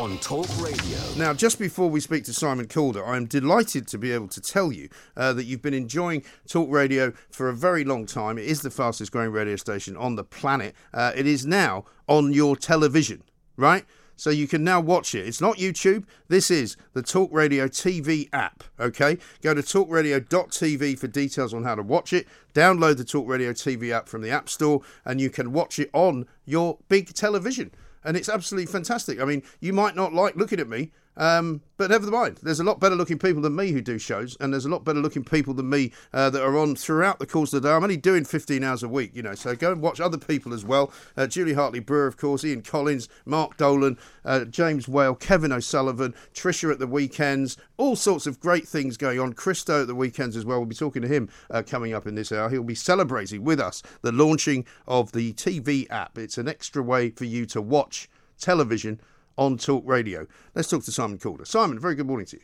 on Talk Radio. Now, just before we speak to Simon Calder, I am delighted to be able to tell you uh, that you've been enjoying Talk Radio for a very long time. It is the fastest growing radio station on the planet. Uh, it is now on your television, right? So you can now watch it. It's not YouTube. This is the Talk Radio TV app. Okay, go to talkradio.tv for details on how to watch it. Download the Talk Radio TV app from the App Store, and you can watch it on your big television. And it's absolutely fantastic. I mean, you might not like looking at me, um, but never mind. There's a lot better looking people than me who do shows, and there's a lot better looking people than me uh, that are on throughout the course of the day. I'm only doing 15 hours a week, you know, so go and watch other people as well. Uh, Julia Hartley Brewer, of course, Ian Collins, Mark Dolan, uh, James Whale, Kevin O'Sullivan, Trisha at the weekends, all sorts of great things going on. Christo at the weekends as well. We'll be talking to him uh, coming up in this hour. He'll be celebrating with us the launching of the TV app. It's an extra way for you to watch television on Talk Radio. Let's talk to Simon Calder. Simon, very good morning to you.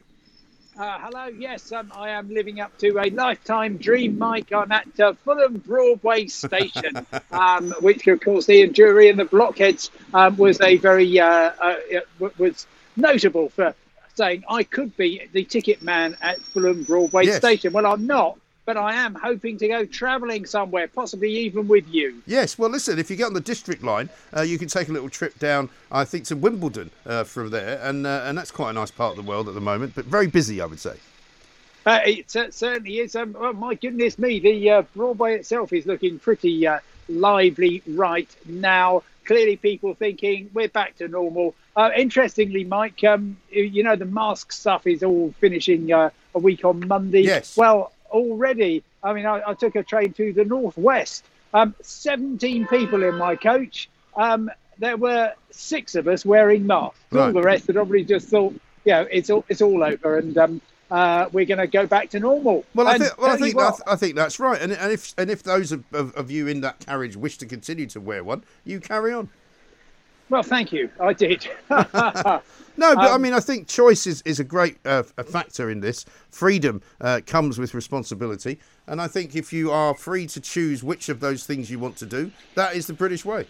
Uh, hello, yes, um, I am living up to a lifetime dream, Mike. I'm at uh, Fulham Broadway Station, *laughs* um, which, of course, Ian Dury and the Blockheads um, was a very uh, uh, was notable for saying I could be the ticket man at Fulham Broadway Yes. Station. Well, I'm not, but I am hoping to go travelling somewhere, possibly even with you. Yes, well, listen, if you get on the district line, uh, you can take a little trip down, I think, to Wimbledon uh, from there, and uh, and that's quite a nice part of the world at the moment, but very busy, I would say. Uh, it cer- certainly is. Um, oh, my goodness me, the uh, Broadway itself is looking pretty uh, lively right now. Clearly, people thinking we're back to normal. Uh, interestingly, Mike, um, you- you know, the mask stuff is all finishing uh, a week on Monday. Yes. Well, already, I mean, I, I took a train to the northwest. Um, 17 people in my coach. Um, there were six of us wearing masks. All the rest had obviously just thought, you know, it's all it's all over, and um, uh, we're going to go back to normal. Well, I think, well, I think, that's, I think that's right, and, and if and if those of, of, of you in that carriage wish to continue to wear one, you carry on. Well, thank you. I did. *laughs* No, but I Um, mean, I think choice is, is a great uh, a factor in this. Freedom uh, comes with responsibility, and I think if you are free to choose which of those things you want to do, that is the British way.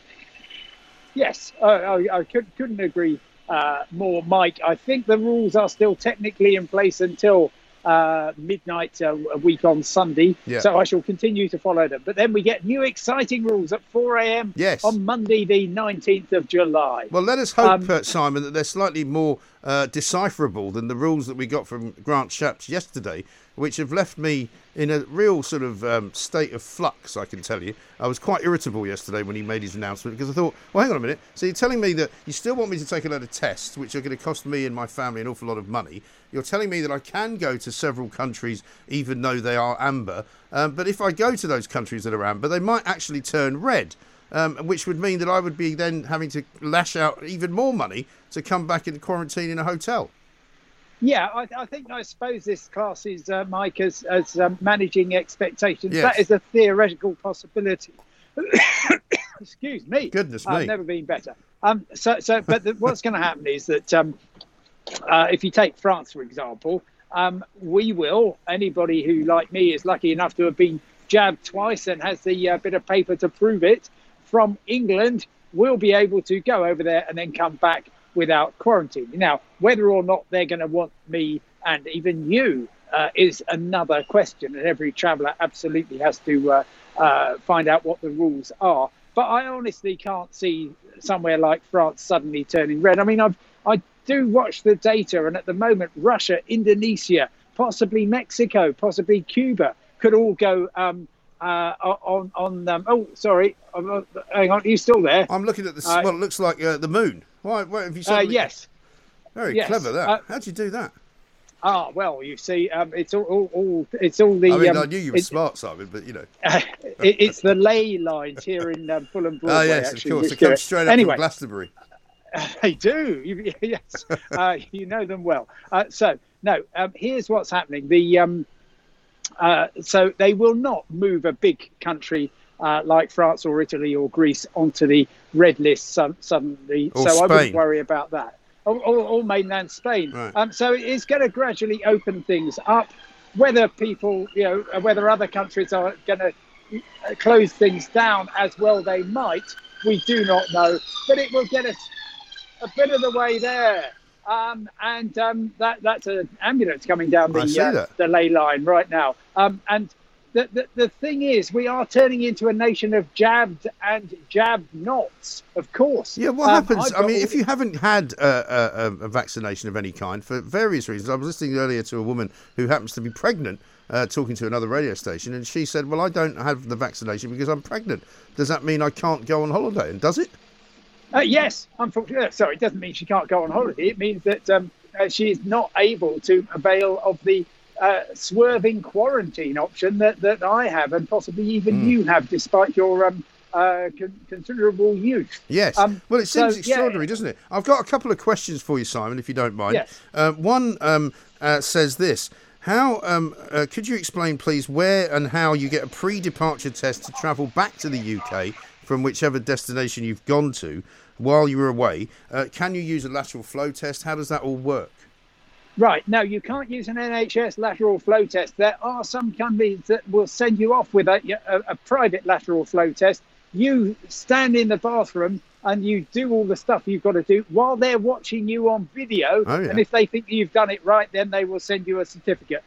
Yes, I, I, I could, couldn't agree uh, more, Mike. I think the rules are still technically in place until uh, midnight uh, a week on Sunday. Yeah. So I shall continue to follow them. But then we get new exciting rules at 4 a.m. Yes. on Monday, the 19th of July. Well, let us hope, Um, uh, Simon, that they're slightly more uh, decipherable than the rules that we got from Grant Shapps yesterday, which have left me in a real sort of um, state of flux, I can tell you. I was quite irritable yesterday when he made his announcement because I thought, well, hang on a minute. So you're telling me that you still want me to take a load of tests, which are going to cost me and my family an awful lot of money. You're telling me that I can go to several countries even though they are amber. Um, but if I go to those countries that are amber, they might actually turn red um, which would mean that I would be then having to lash out even more money to come back and quarantine in a hotel. Yeah, I, I think I suppose this class is uh, Mike as, as um, managing expectations. Yes. That is a theoretical possibility. *coughs* Excuse me. Goodness I've me. never been better. Um, so, so, but the, what's going to happen is that um, uh, if you take France, for example, um, we will. Anybody who, like me, is lucky enough to have been jabbed twice and has the uh, bit of paper to prove it from England will be able to go over there and then come back without quarantine. Now, whether or not they're going to want me and even you uh, is another question, and every traveller absolutely has to uh, uh, find out what the rules are. But I honestly can't see somewhere like France suddenly turning red. I mean, I've, I do watch the data, and at the moment, Russia, Indonesia, possibly Mexico, possibly Cuba could all go um, uh, on on. Um, oh, sorry, uh, hang on, are you still there? I'm looking at the Uh, well, it looks like uh, the moon. Why? Why have you Uh, yes. Very Yes. clever that. Uh, How'd you do that? Ah, well, you see, um, it's all, all, all it's all the. I mean, um, I knew you were smart, Simon, but you know. *laughs* it, it's the ley lines here in um, Fulham Broadway. *laughs* Ah, yes, actually, of course. They come straight up anyway, from Glastonbury. *laughs* They do. You- yes, uh, you know them well. Uh, so no, um, here's what's happening. The um, uh, so they will not move a big country uh, like France or Italy or Greece onto the red list su- suddenly. Or so I wouldn't worry about that. Or, or, or mainland Spain. Right. Um, so it's going to gradually open things up. Whether people, you know, uh, whether other countries are going to uh, close things down as well, they might. We do not know, but it will get us a bit of the way there. Um, and um, that that's an ambulance coming down the uh, the ley line right now. Um, and the, the, the thing is, we are turning into a nation of jabbed and jabbed nots, of course. Yeah, what Um, happens? I've I mean, if you haven't had a, a, a vaccination of any kind for various reasons, I was listening earlier to a woman who happens to be pregnant. Uh, talking to another radio station, and she said, "Well, I don't have the vaccination because I'm pregnant. Does that mean I can't go on holiday?" And does it? Uh, yes, unfortunately. Sorry, it doesn't mean she can't go on holiday. It means that um, uh, she is not able to avail of the uh, swerving quarantine option that, that I have, and possibly even Hmm. you have, despite your um, uh, con- considerable youth. Yes. Um, well, it seems so, yeah. extraordinary, doesn't it? I've got a couple of questions for you, Simon, if you don't mind. Yes. Uh, one um, uh, says this. How um, uh, could you explain, please, where and how you get a pre-departure test to travel back to the UK from whichever destination you've gone to while you were away? Uh, can you use a lateral flow test? How does that all work? Right. No, you can't use an NHS lateral flow test. There are some companies that will send you off with a, a, a private lateral flow test. You stand in the bathroom and you do all the stuff you've got to do while they're watching you on video. Oh, yeah. And if they think you've done it right, then they will send you a certificate.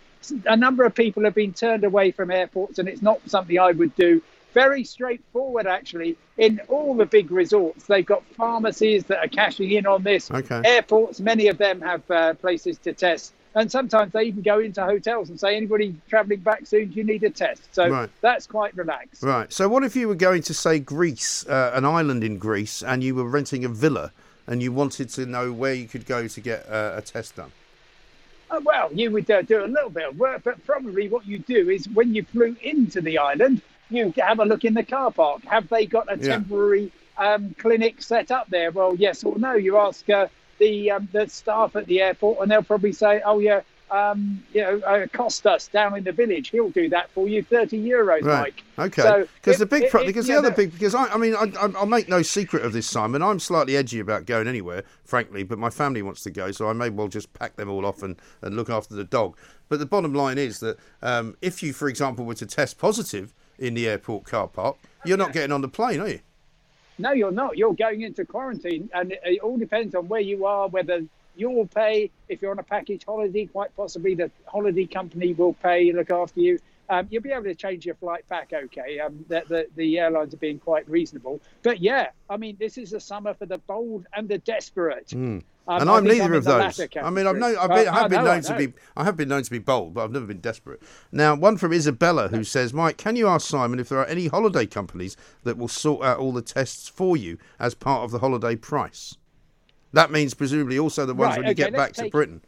A number of people have been turned away from airports, and it's not something I would do. Very straightforward, actually. In all the big resorts, they've got pharmacies that are cashing in on this. Okay. Airports, many of them have uh, places to test. And sometimes they even go into hotels and say, anybody travelling back soon, you need a test? So Right. that's quite relaxed. Right. So, what if you were going to say Greece, uh, an island in Greece, and you were renting a villa, and you wanted to know where you could go to get uh, a test done? Uh, well, you would uh, do a little bit of work, but probably what you do is when you flew into the island, you have a look in the car park. Have they got a Yeah. temporary um, clinic set up there? Well, yes or no. You ask uh, the um, the staff at the airport, and they'll probably say, "Oh yeah, um, you know, uh, Costas down in the village, he'll do that for you, thirty euros, Right. Mike." Okay. So Because if- the big, pro- if, because the other big, because I, I mean, I, I- I'll make no secret of this, Simon. I'm slightly edgy about going anywhere, frankly, but my family wants to go, so I may well just pack them all off and, and look after the dog. But the bottom line is that um, if you, for example, were to test positive in the airport car park, you're not getting on the plane, are you? No, you're not. You're going into quarantine, and it, it all depends on where you are. Whether you'll pay if you're on a package holiday, quite possibly the holiday company will pay, and look after you. Um, you'll be able to change your flight back. Okay, um, the, the the airlines are being quite reasonable. But yeah, I mean, this is a summer for the bold and the desperate. Um, and I'm neither in of those. I mean, I've known, I've been, Uh, I have I been I known to be, I have been known to be bold, but I've never been desperate. Now, one from Isabella who says, Mike, can you ask Simon if there are any holiday companies that will sort out all the tests for you as part of the holiday price? That means presumably also the ones Right, when you get back let's to Britain.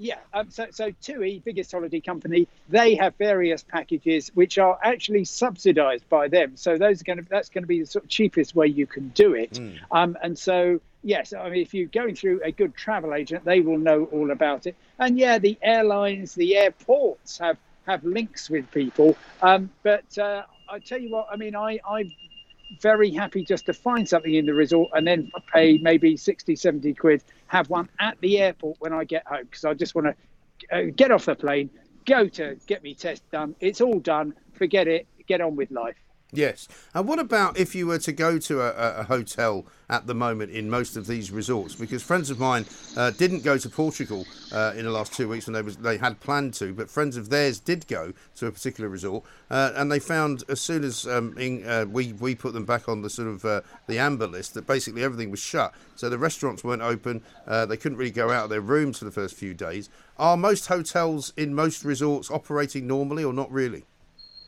Yeah, um, so so TUI, biggest holiday company, they have various packages which are actually subsidised by them. So those are going to that's going to be the sort of cheapest way you can do it. Um, and so yes, I mean if you're going through a good travel agent, they will know all about it. And yeah, the airlines, the airports have have links with people. Um, but uh, I tell you what, I mean I I very happy just to find something in the resort and then pay maybe 60, 70 quid, have one at the airport when I get home because I just want to uh, get off the plane, go to get me test done. It's all done. Forget it. Get on with life. Yes. And what about if you were to go to a, a- hotel at the moment in most of these resorts? Because friends of mine uh, didn't go to Portugal uh, in the last two weeks when they was they had planned to, but friends of theirs did go to a particular resort, uh, and they found as soon as um, in, uh, we we put them back on the sort of uh, the amber list that basically everything was shut. So the restaurants weren't open. Uh, they couldn't really go out of their rooms for the first few days. Are most hotels in most resorts operating normally or not really?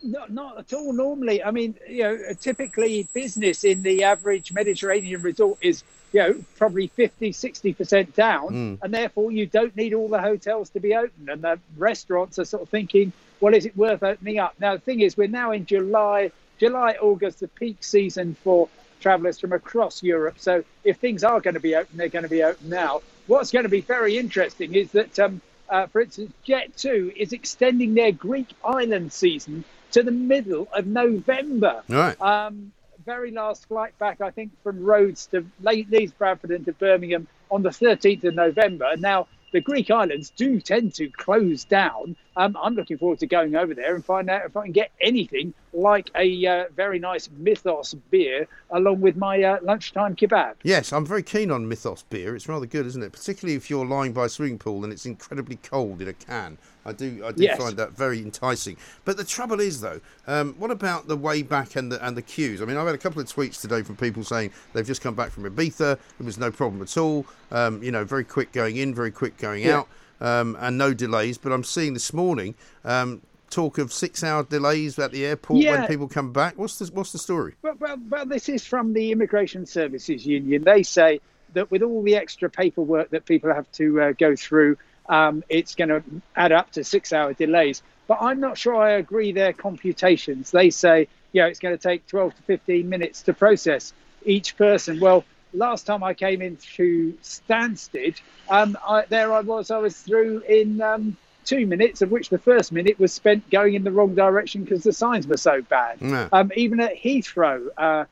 Not, not at all normally. I mean, you know, typically business in the average Mediterranean resort is, you know, probably 50, 60% down. Mm. And therefore, you don't need all the hotels to be open. And the restaurants are sort of thinking, well, is it worth opening up? Now, the thing is, we're now in July, July, August, the peak season for travellers from across Europe. So if things are going to be open, they're going to be open now. What's going to be very interesting is that, um, uh, for instance, Jet2 is extending their Greek island season to the middle of November. Right. Um, very last flight back, I think, from Rhodes to Le- Leeds, Bradford, and to Birmingham on the 13th of November. Now, the Greek islands do tend to close down Um, I'm looking forward to going over there and find out if I can get anything like a uh, very nice Mythos beer along with my uh, lunchtime kebab. Yes, I'm very keen on Mythos beer. It's rather good, isn't it? Particularly if you're lying by a swimming pool and it's incredibly cold in a can. I do, I do Yes. find that very enticing. But the trouble is, though, um, what about the way back and the and the queues? I mean, I've had a couple of tweets today from people saying they've just come back from Ibiza. It was no problem at all. Um, you know, very quick going in, very quick going Yeah. out, um, and no delays. But I'm seeing this morning um, talk of six-hour delays at the airport when people come back. What's the what's the story? Well, well, well, this is from the Immigration Services Union. They say that with all the extra paperwork that people have to uh, go through, um, it's going to add up to six hour delays. But I'm not sure I agree their computations. They say, yeah, it's going to take 12 to 15 minutes to process each person. Well, last time I came into Stansted, um, I, there I was, I was through in um, two minutes, of which the first minute was spent going in the wrong direction because the signs were so bad. Yeah. Um, even at Heathrow, uh,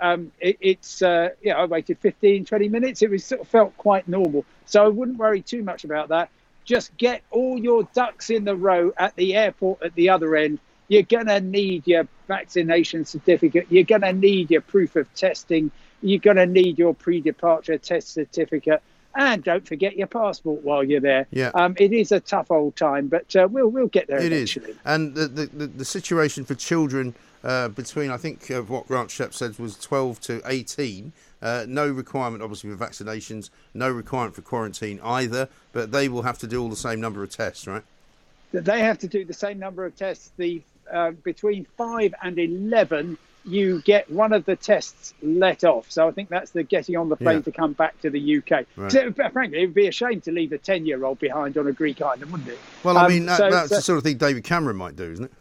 um, it, it's uh, yeah, I waited 15, 20 minutes. It was sort of felt quite normal, so I wouldn't worry too much about that. Just get all your ducks in the row at the airport at the other end. You're gonna need your vaccination certificate. You're gonna need your proof of testing. You're gonna need your pre-departure test certificate. And don't forget your passport while you're there. Yeah. Um, it is a tough old time, but uh, we'll we'll get there It is, eventually. and the, the, the, the situation for children uh, between I think uh, what Grant Shapps said was 12 to 18. Uh, no requirement, obviously, for vaccinations. No requirement for quarantine either. But they will have to do all the same number of tests, right? that they have to do the same number of tests. The uh, between five and eleven, you get one of the tests let off. So I think that's the getting on the plane Yeah. to come back to the UK. Right. So, but frankly, it would be a shame to leave a ten-year-old behind on a Greek island, wouldn't it? Well, I Um, mean, that, so- that's so- the sort of thing David Cameron might do, isn't it?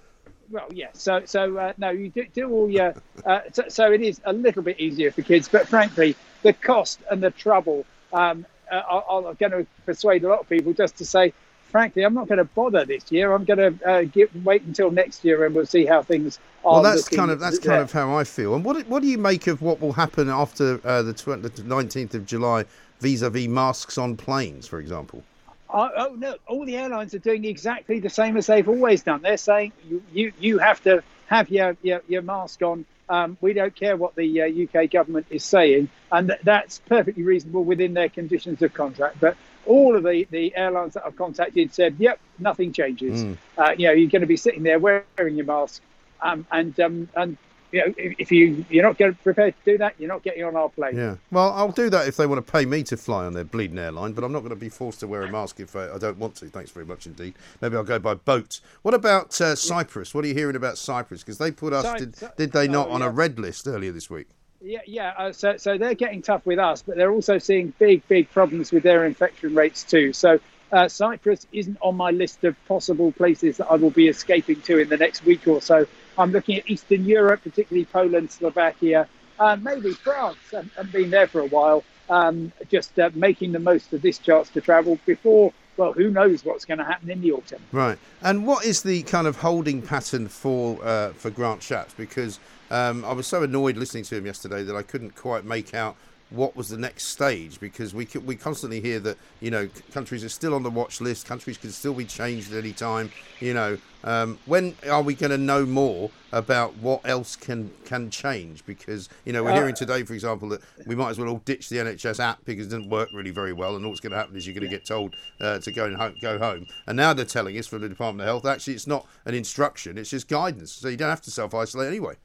Well, yeah. So, so uh, no, you do, do all your. Uh, so, so it is a little bit easier for kids, but frankly, the cost and the trouble um, uh, are, are going to persuade a lot of people just to say, frankly, I'm not going to bother this year. I'm going to uh, get, wait until next year, and we'll see how things are. Well, that's kind of that's kind of how I feel. And what what do you make of what will happen after uh, the 19th of July vis-a-vis masks on planes, for example? Oh, oh no! All the airlines are doing exactly the same as they've always done. They're saying you you, you have to have your, your, your mask on. Um, we don't care what the uh, UK government is saying, and th- that's perfectly reasonable within their conditions of contract. But all of the, the airlines that I've contacted said, "Yep, nothing changes. Mm. Uh, you know, you're going to be sitting there wearing your mask, um, and um, and you know, if, you you're not prepared to do that, you're not getting on our plane." Yeah. Well, I'll do that if they want to pay me to fly on their bleeding airline, but I'm not going to be forced to wear a mask if I, I don't want to. Thanks very much indeed. Maybe I'll go by boat. What about uh, Cyprus? What are you hearing about Cyprus? Because they put us, Cy- did, did they not, oh, on a red list earlier this week? Yeah, yeah. Uh, so, so they're getting tough with us, but they're also seeing big, big problems with their infection rates too. So, uh, Cyprus isn't on my list of possible places that I will be escaping to in the next week or so. I'm looking at Eastern Europe, particularly Poland, Slovakia, uh, maybe France. I've been there for a while. Um, just uh, making the most of this chance to travel before. Well, who knows what's going to happen in the autumn? Right. And what is the kind of holding pattern for uh, for Grant Shapps? Because um, I was so annoyed listening to him yesterday that I couldn't quite make out what was the next stage because we we constantly hear that you know countries are still on the watch list, countries can still be changed at any time. You know, um, when are we going to know more about what else can can change? Because you know we're Uh, hearing today, for example, that we might as well all ditch the NHS app because it doesn't work really very well, and all that's going to happen is you're going to get told uh, to go and ho- go home. And now they're telling us from the Department of Health, actually, it's not an instruction; it's just guidance, so you don't have to self isolate anyway.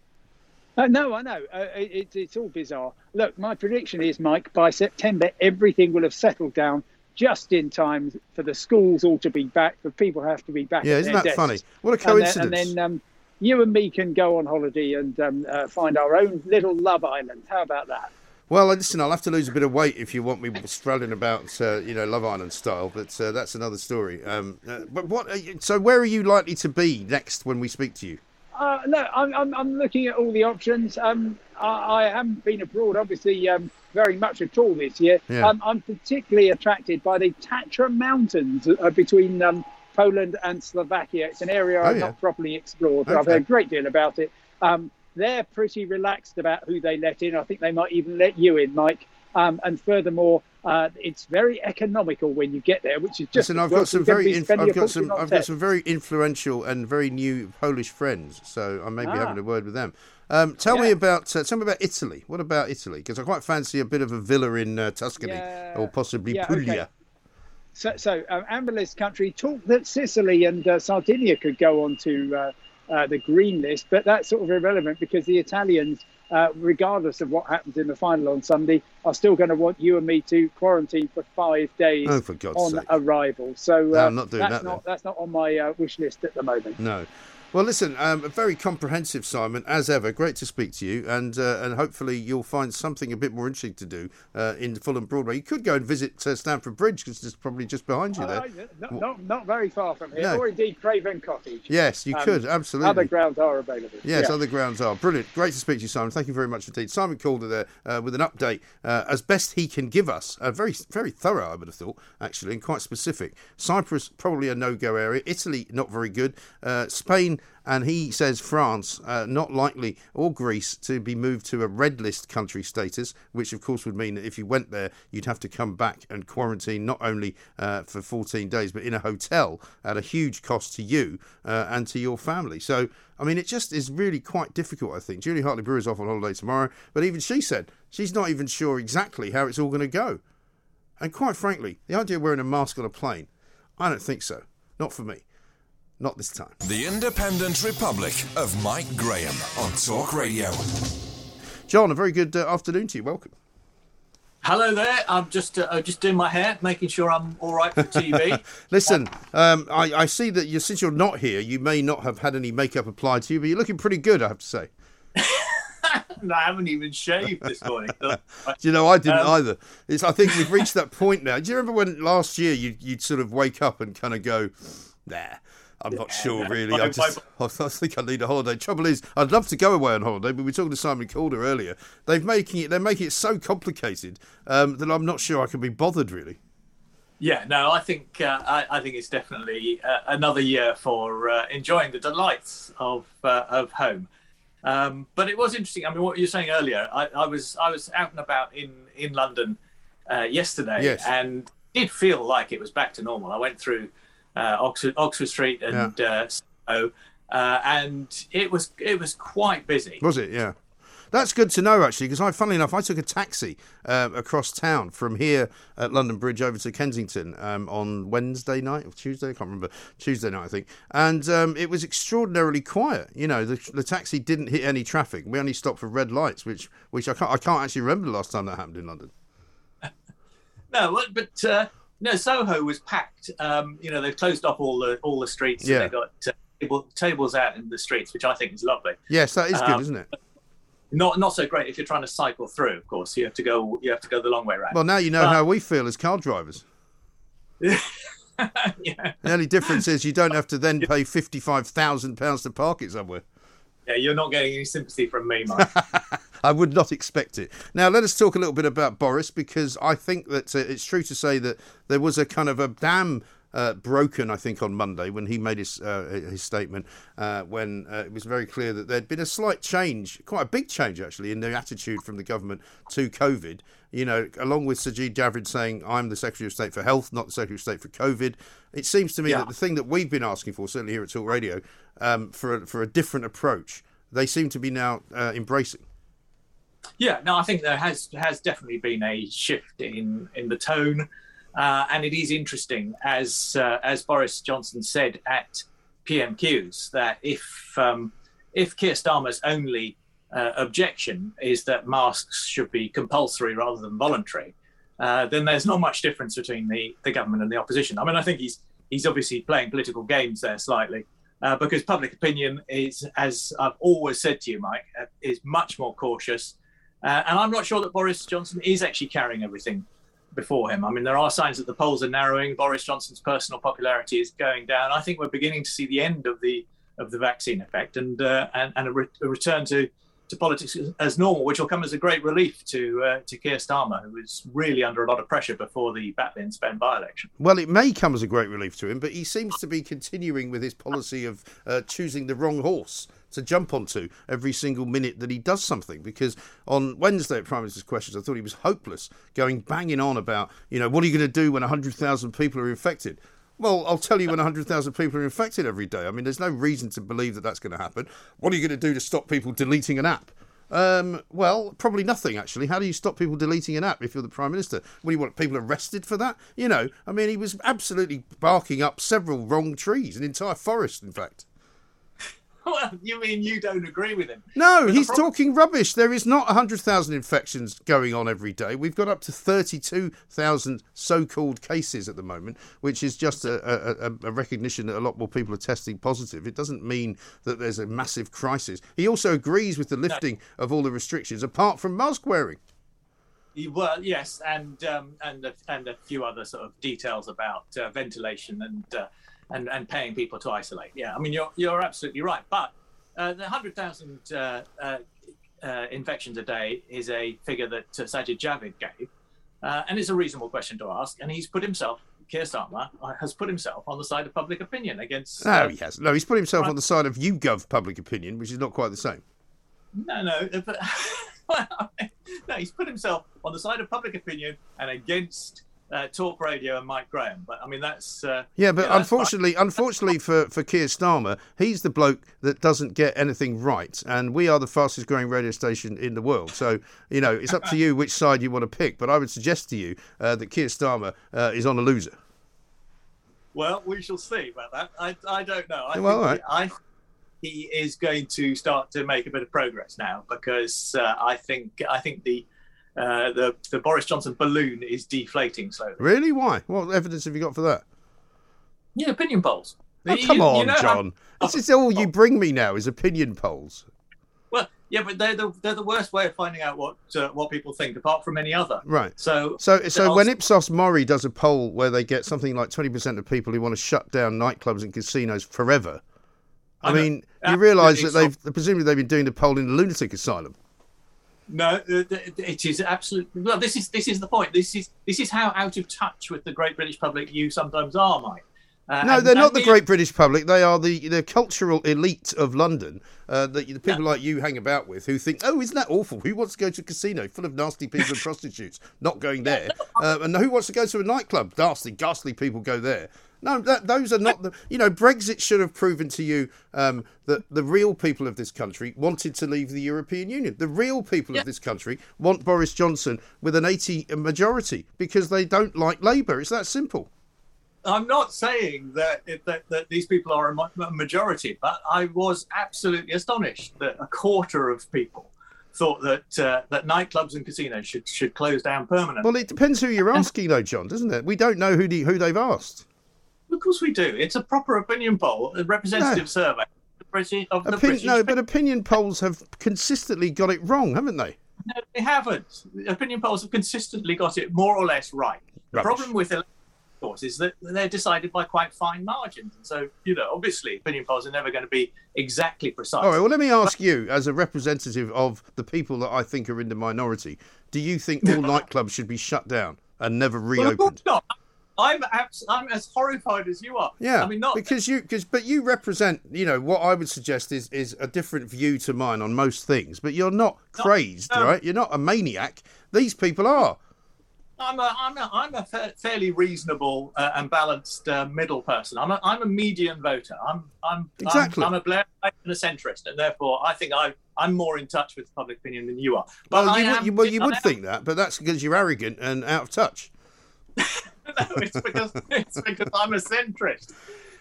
Uh, no, I know. Uh, it, it's- it's all bizarre. Look, my prediction is, Mike, by September, everything will have settled down just in time for the schools all to be back, for people have to be back. Yeah, isn't that funny? What a And then- coincidence. And then, um, you and me can go on holiday and um, uh, find our own little love island. How about that? Well, listen, I'll have to lose a bit of weight if you want me straddling about, uh, you know, Love Island style, but uh, that's another story. Um, uh, but what? You, so, where are you likely to be next when we speak to you? Uh, no, I'm, I'm, I'm looking at all the options. Um, I, I haven't been abroad, obviously, um, very much at all this year. Yeah. Um, I'm particularly attracted by the Tatra Mountains uh, between um, Poland and Slovakia. It's an area Oh, I've yeah. not properly explored, but I've heard a great deal about it. Um, they're pretty relaxed about who they let in. I think they might even let you in, Mike. Um, and furthermore, uh, it's very economical when you get there, which is just. Listen, I've got some very, inf- I've got some, I've got some very influential and very new Polish friends, so I may be Ah. having a word with them. Um, tell me about, uh, tell me about Italy. What about Italy? Because I quite fancy a bit of a villa in uh, Tuscany Yeah. or possibly Yeah, Puglia. okay. So, so um, country talked that Sicily and uh, Sardinia could go onto uh, uh, the green list, but that's sort of irrelevant because the Italians, uh, regardless of what happens in the final on Sunday, are still going to want you and me to quarantine for five days Oh, for on sake. arrival. So No, uh, I'm not doing that's that not then. that's not on my uh, wish list at the moment. No. Well, listen, um, very comprehensive, Simon, as ever. Great to speak to you, and uh, and hopefully you'll find something a bit more interesting to do uh, in Fulham Broadway. You could go and visit uh, Stamford Bridge because it's probably just behind you there. Uh, not, not, not very far from here, No. or indeed Craven Cottage. Yes, you Um, could, absolutely. Other grounds are available. Yes, Yeah. other grounds are brilliant. Great to speak to you, Simon. Thank you very much indeed. Simon Calder there uh, with an update uh, as best he can give us. Uh, very, very thorough, I would have thought, actually, and quite specific. Cyprus probably a no-go area. Italy not very good. Uh, And he says France uh, not likely or Greece to be moved to a red list country status, which of course would mean that if you went there, you'd have to come back and quarantine not only uh, for 14 days but in a hotel at a huge cost to you uh, and to your family. So I mean, it just is really quite difficult, I think. Julia Hartley Brewer is off on holiday tomorrow, but even she said she's not even sure exactly how it's all going to go. And quite frankly, the idea of wearing a mask on a plane, I don't think so. Not for me. Not this time. The Independent Republic of Mike Graham on Talk Radio. John, a very good uh, afternoon to you. Welcome. Hello there. I'm just uh, just doing my hair, making sure I'm all right for TV. *laughs* Listen, um, I, I see that you, since you're not here, you may not have had any makeup applied to you, but you're looking pretty good, I have to say. *laughs* and I haven't even shaved this morning. *laughs* Do you know, I didn't Um, either. It's, I think we've reached that point now. Do you remember when last year you, you'd sort of wake up and kind of go, nah, I'm not sure really. I just, *laughs* I think I need a holiday. Trouble is, I'd love to go away on holiday, but we were talking to Simon Calder earlier. They've making it, they're making it so complicated um, that I'm not sure I can be bothered really. Yeah, no, I think uh, I, I think it's definitely uh, another year for uh, enjoying the delights of uh, of home. Um, but it was interesting. I mean, what you were saying earlier, I, I was I was out and about in in London uh, yesterday, Yes. and did feel like it was back to normal. I went through uh, Oxford Oxford Street and uh, Soho, uh, and it was it was quite busy. Was it? Yeah. That's good to know, actually, because I, funnily enough, I took a taxi uh, across town from here at London Bridge over to Kensington um, on Wednesday night or Tuesday, I can't remember, Tuesday night, I think, and um, it was extraordinarily quiet. You know, the, the taxi didn't hit any traffic. We only stopped for red lights, which which I can't I can't actually remember the last time that happened in London. *laughs* No, but uh, no, Soho was packed. Um, you know, they've closed off all the all the streets. Yeah. And they've got uh, table, tables out in the streets, which I think is lovely. Yes, that is good, Um, isn't it? Not not so great if you're trying to cycle through. Of course, you have to go. You have to go the long way around. Well, now you know But- how we feel as car drivers. *laughs* The only difference is you don't have to then pay fifty-five thousand pounds to park it somewhere. Yeah, you're not getting any sympathy from me, Mike. *laughs* I would not expect it. Now, let us talk a little bit about Boris because I think that uh, it's true to say that there was a kind of a dam uh, broken, I think, on Monday when he made his uh, his statement. Uh, when uh, it was very clear that there'd been a slight change, quite a big change actually, in the attitude from the government to COVID. You know, along with Sajid Javid saying, "I'm the Secretary of State for Health, not the Secretary of State for COVID." It seems to me Yeah. that the thing that we've been asking for, certainly here at Talk Radio, um, for a, for a different approach, they seem to be now uh, embracing. Yeah, no, I think there has has definitely been a shift in in the tone, uh, and it is interesting as uh, as Boris Johnson said at PMQs that if um, if Keir Starmer's only uh, objection is that masks should be compulsory rather than voluntary, uh, then there's not much difference between the, the government and the opposition. I mean, I think he's he's obviously playing political games there slightly. Uh, because public opinion is, as I've always said to you, Mike, uh, is much more cautious. And I'm not sure that Boris Johnson is actually carrying everything before him. I mean, there are signs that the polls are narrowing. Boris Johnson's personal popularity is going down. I think we're beginning to see the end of the of the vaccine effect and uh, and, and a, re- a return to, to politics as normal, which will come as a great relief to uh, to Keir Starmer, who was really under a lot of pressure before the Batley and Spen by-election. Well, it may come as a great relief to him, but he seems to be continuing with his policy of uh, choosing the wrong horse to jump onto every single minute that he does something. Because on Wednesday at Prime Minister's Questions, I thought he was hopeless, going banging on about, you know, what are you going to do when 100,000 people are infected? Well, I'll tell you when 100,000 people are infected every day. I mean, there's no reason to believe that that's going to happen. What are you going to do to stop people deleting an app? Um, well, probably nothing, actually. How do you stop people deleting an app if you're the Prime Minister? What do you want people arrested for that? You know, I mean, he was absolutely barking up several wrong trees, an entire forest, in fact. *laughs* Well, you mean you don't agree with him? No, But he's problem- talking rubbish. There is not 100,000 infections going on every day. We've got up to 32,000 so called cases at the moment, which is just a, a, a recognition that a lot more people are testing positive. It doesn't mean that there's a massive crisis. He also agrees with the lifting of all the restrictions, apart from mask wearing. Well, yes, and um, and a, and a few other sort of details about uh, ventilation and uh, and and paying people to isolate. Yeah, I mean you're you're absolutely right. But uh, the hundred thousand uh, uh, uh, infections a day is a figure that uh, Sajid Javid gave, uh, and it's a reasonable question to ask. And he's put himself, Keir Starmer, has put himself on the side of public opinion against. No, he hasn't. No, he's put himself Right. on the side of YouGov public opinion, which is not quite the same. No, no. *laughs* But, well, *laughs* no, he's put himself on the side of public opinion and against uh, Talk Radio and Mike Graham. But I mean, that's uh, Yeah, but you know, that's fine. unfortunately, unfortunately for, for Keir Starmer, he's the bloke that doesn't get anything right, and we are the fastest growing radio station in the world. So you know, it's up to you which side you want to pick. But I would suggest to you uh, that Keir Starmer uh, is on a loser. Well, we shall see about that. I, I don't know. I Well, think all right. he, I he is going to start to make a bit of progress now because uh, I think I think the uh, the the Boris Johnson balloon is deflating slowly. Really? Why? What evidence have you got for that? Yeah, opinion polls. Oh, You- come you on, know how- John. This is all you bring me now is opinion polls. Well, yeah, but they're the they're the worst way of finding out what uh, what people think, apart from any other. Right. So So, so when Ipsos Mori does a poll where they get something like twenty percent of people who want to shut down nightclubs and casinos forever, I, I know. mean, you realise that they've presumably they've been doing the poll in a lunatic asylum. No, uh, it is absolutely. Well, this is this is the point. This is this is how out of touch with the great British public you sometimes are, Mike. Uh, No, and- they're not the great British public. They are the, the cultural elite of London. Uh, the, the people like you hang about with who think, oh, isn't that awful? Who wants to go to a casino full of nasty people and *laughs* prostitutes? Not going there. Uh, *laughs* and who wants to go to a nightclub? Ghastly, ghastly people go there. No, that, those are not the. You know, Brexit should have proven to you um, that the real people of this country wanted to leave the European Union. The real people of this country want Boris Johnson with an 80 majority because they don't like Labour. It's that simple. I'm not saying that, it, that that these people are a a majority, but I was absolutely astonished that a quarter of people thought that uh, that nightclubs and casinos should should close down permanently. Well, it depends who you're asking, though, John, doesn't it? We don't know who the, who they've asked. Of course, we do. It's a proper opinion poll, a representative No. survey of British. Of the British no, but opinion polls have consistently got it wrong, haven't they? No, they haven't. Opinion polls have consistently got it more or less right. The problem with elections, of course, is that they're decided by quite fine margins. And so, you know, obviously, opinion polls are never going to be exactly precise. All right. Well, let me ask you, as a representative of the people that I think are in the minority, do you think *laughs* all nightclubs should be shut down and never Well, of course reopened? not. I'm abs- I'm as horrified as you are. Yeah, I mean, not because you, because but you represent, you know, what I would suggest is is a different view to mine on most things. But you're not crazed, no. right? You're not a maniac. These people are. I'm a I'm a I'm a fa- fairly reasonable uh, and balanced uh, middle person. I'm a I'm a median voter. I'm I'm Exactly. I'm, I'm a Blairite and a centrist, and therefore I think I I'm more in touch with public opinion than you are. But Well, you, would- am, you, well, you would think that, but that's because you're arrogant and out of touch. *laughs* no, *laughs* it's because it's because I'm a centrist,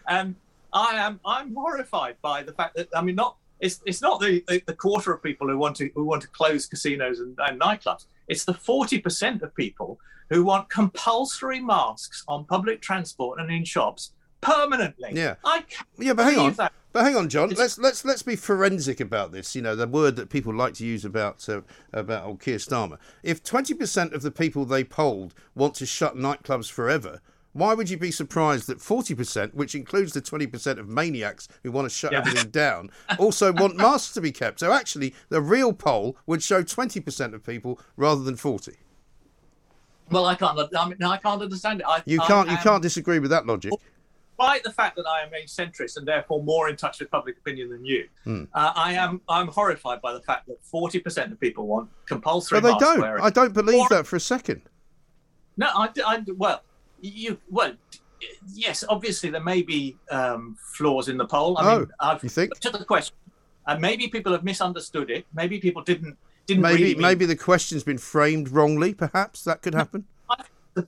and I am I'm horrified by the fact that I mean not it's it's not the, the, the quarter of people who want to who want to close casinos and, and nightclubs. It's the forty percent of people who want compulsory masks on public transport and in shops permanently. Yeah. I can't Yeah, but hang on. believe that. But hang on, John. Let's let's let's be forensic about this. You know, the word that people like to use about uh, about old Keir Starmer. If twenty percent of the people they polled want to shut nightclubs forever, why would you be surprised that forty percent, which includes the twenty percent of maniacs who want to shut Yeah. everything down, also want *laughs* masks to be kept? So actually, the real poll would show twenty percent of people rather than forty. Well, I can't. I mean, I can't understand it. I, You can't you am- can't disagree with that logic. Despite the fact that I am a centrist and therefore more in touch with public opinion than you, Hmm. uh, I am I'm horrified by the fact that 40% of people want compulsory But they don't. wearing. I don't believe Or- that for a second. No, I, I well, you well, yes, obviously there may be um, flaws in the poll. I Oh, mean, I've you think? to the question, and maybe people have misunderstood it. Maybe people didn't didn't Maybe really maybe the question's been framed wrongly. Perhaps that could happen.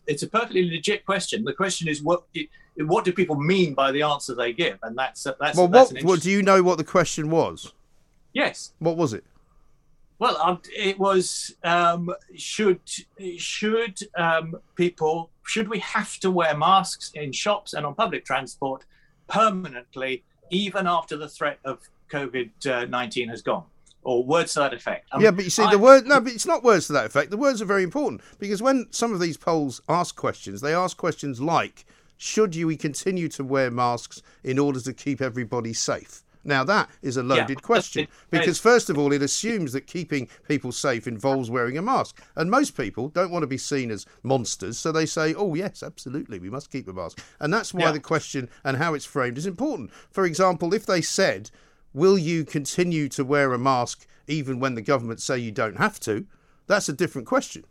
It's a perfectly legit question. The question is what it, what do people mean by the answer they give, and that's that's well, that's what, what do you know? What the question was? yes. What was it? Well, um, it was um, should should um, people should we have to wear masks in shops and on public transport permanently, even after the threat of COVID nineteen has gone, or words to that effect? Um, yeah, but you see, I- the word no, but it's not words to that effect. The words are very important because when some of these polls ask questions, they ask questions like, "Should you continue to wear masks in order to keep everybody safe?" Now that is a loaded but question because first of all, it assumes that keeping people safe involves wearing a mask, and most people don't want to be seen as monsters, so they say, "Oh yes, absolutely, we must keep a mask," and that's why Yeah. the question and how it's framed is important. For example, if they said, "Will you continue to wear a mask even when the government say you don't have to?" That's a different question.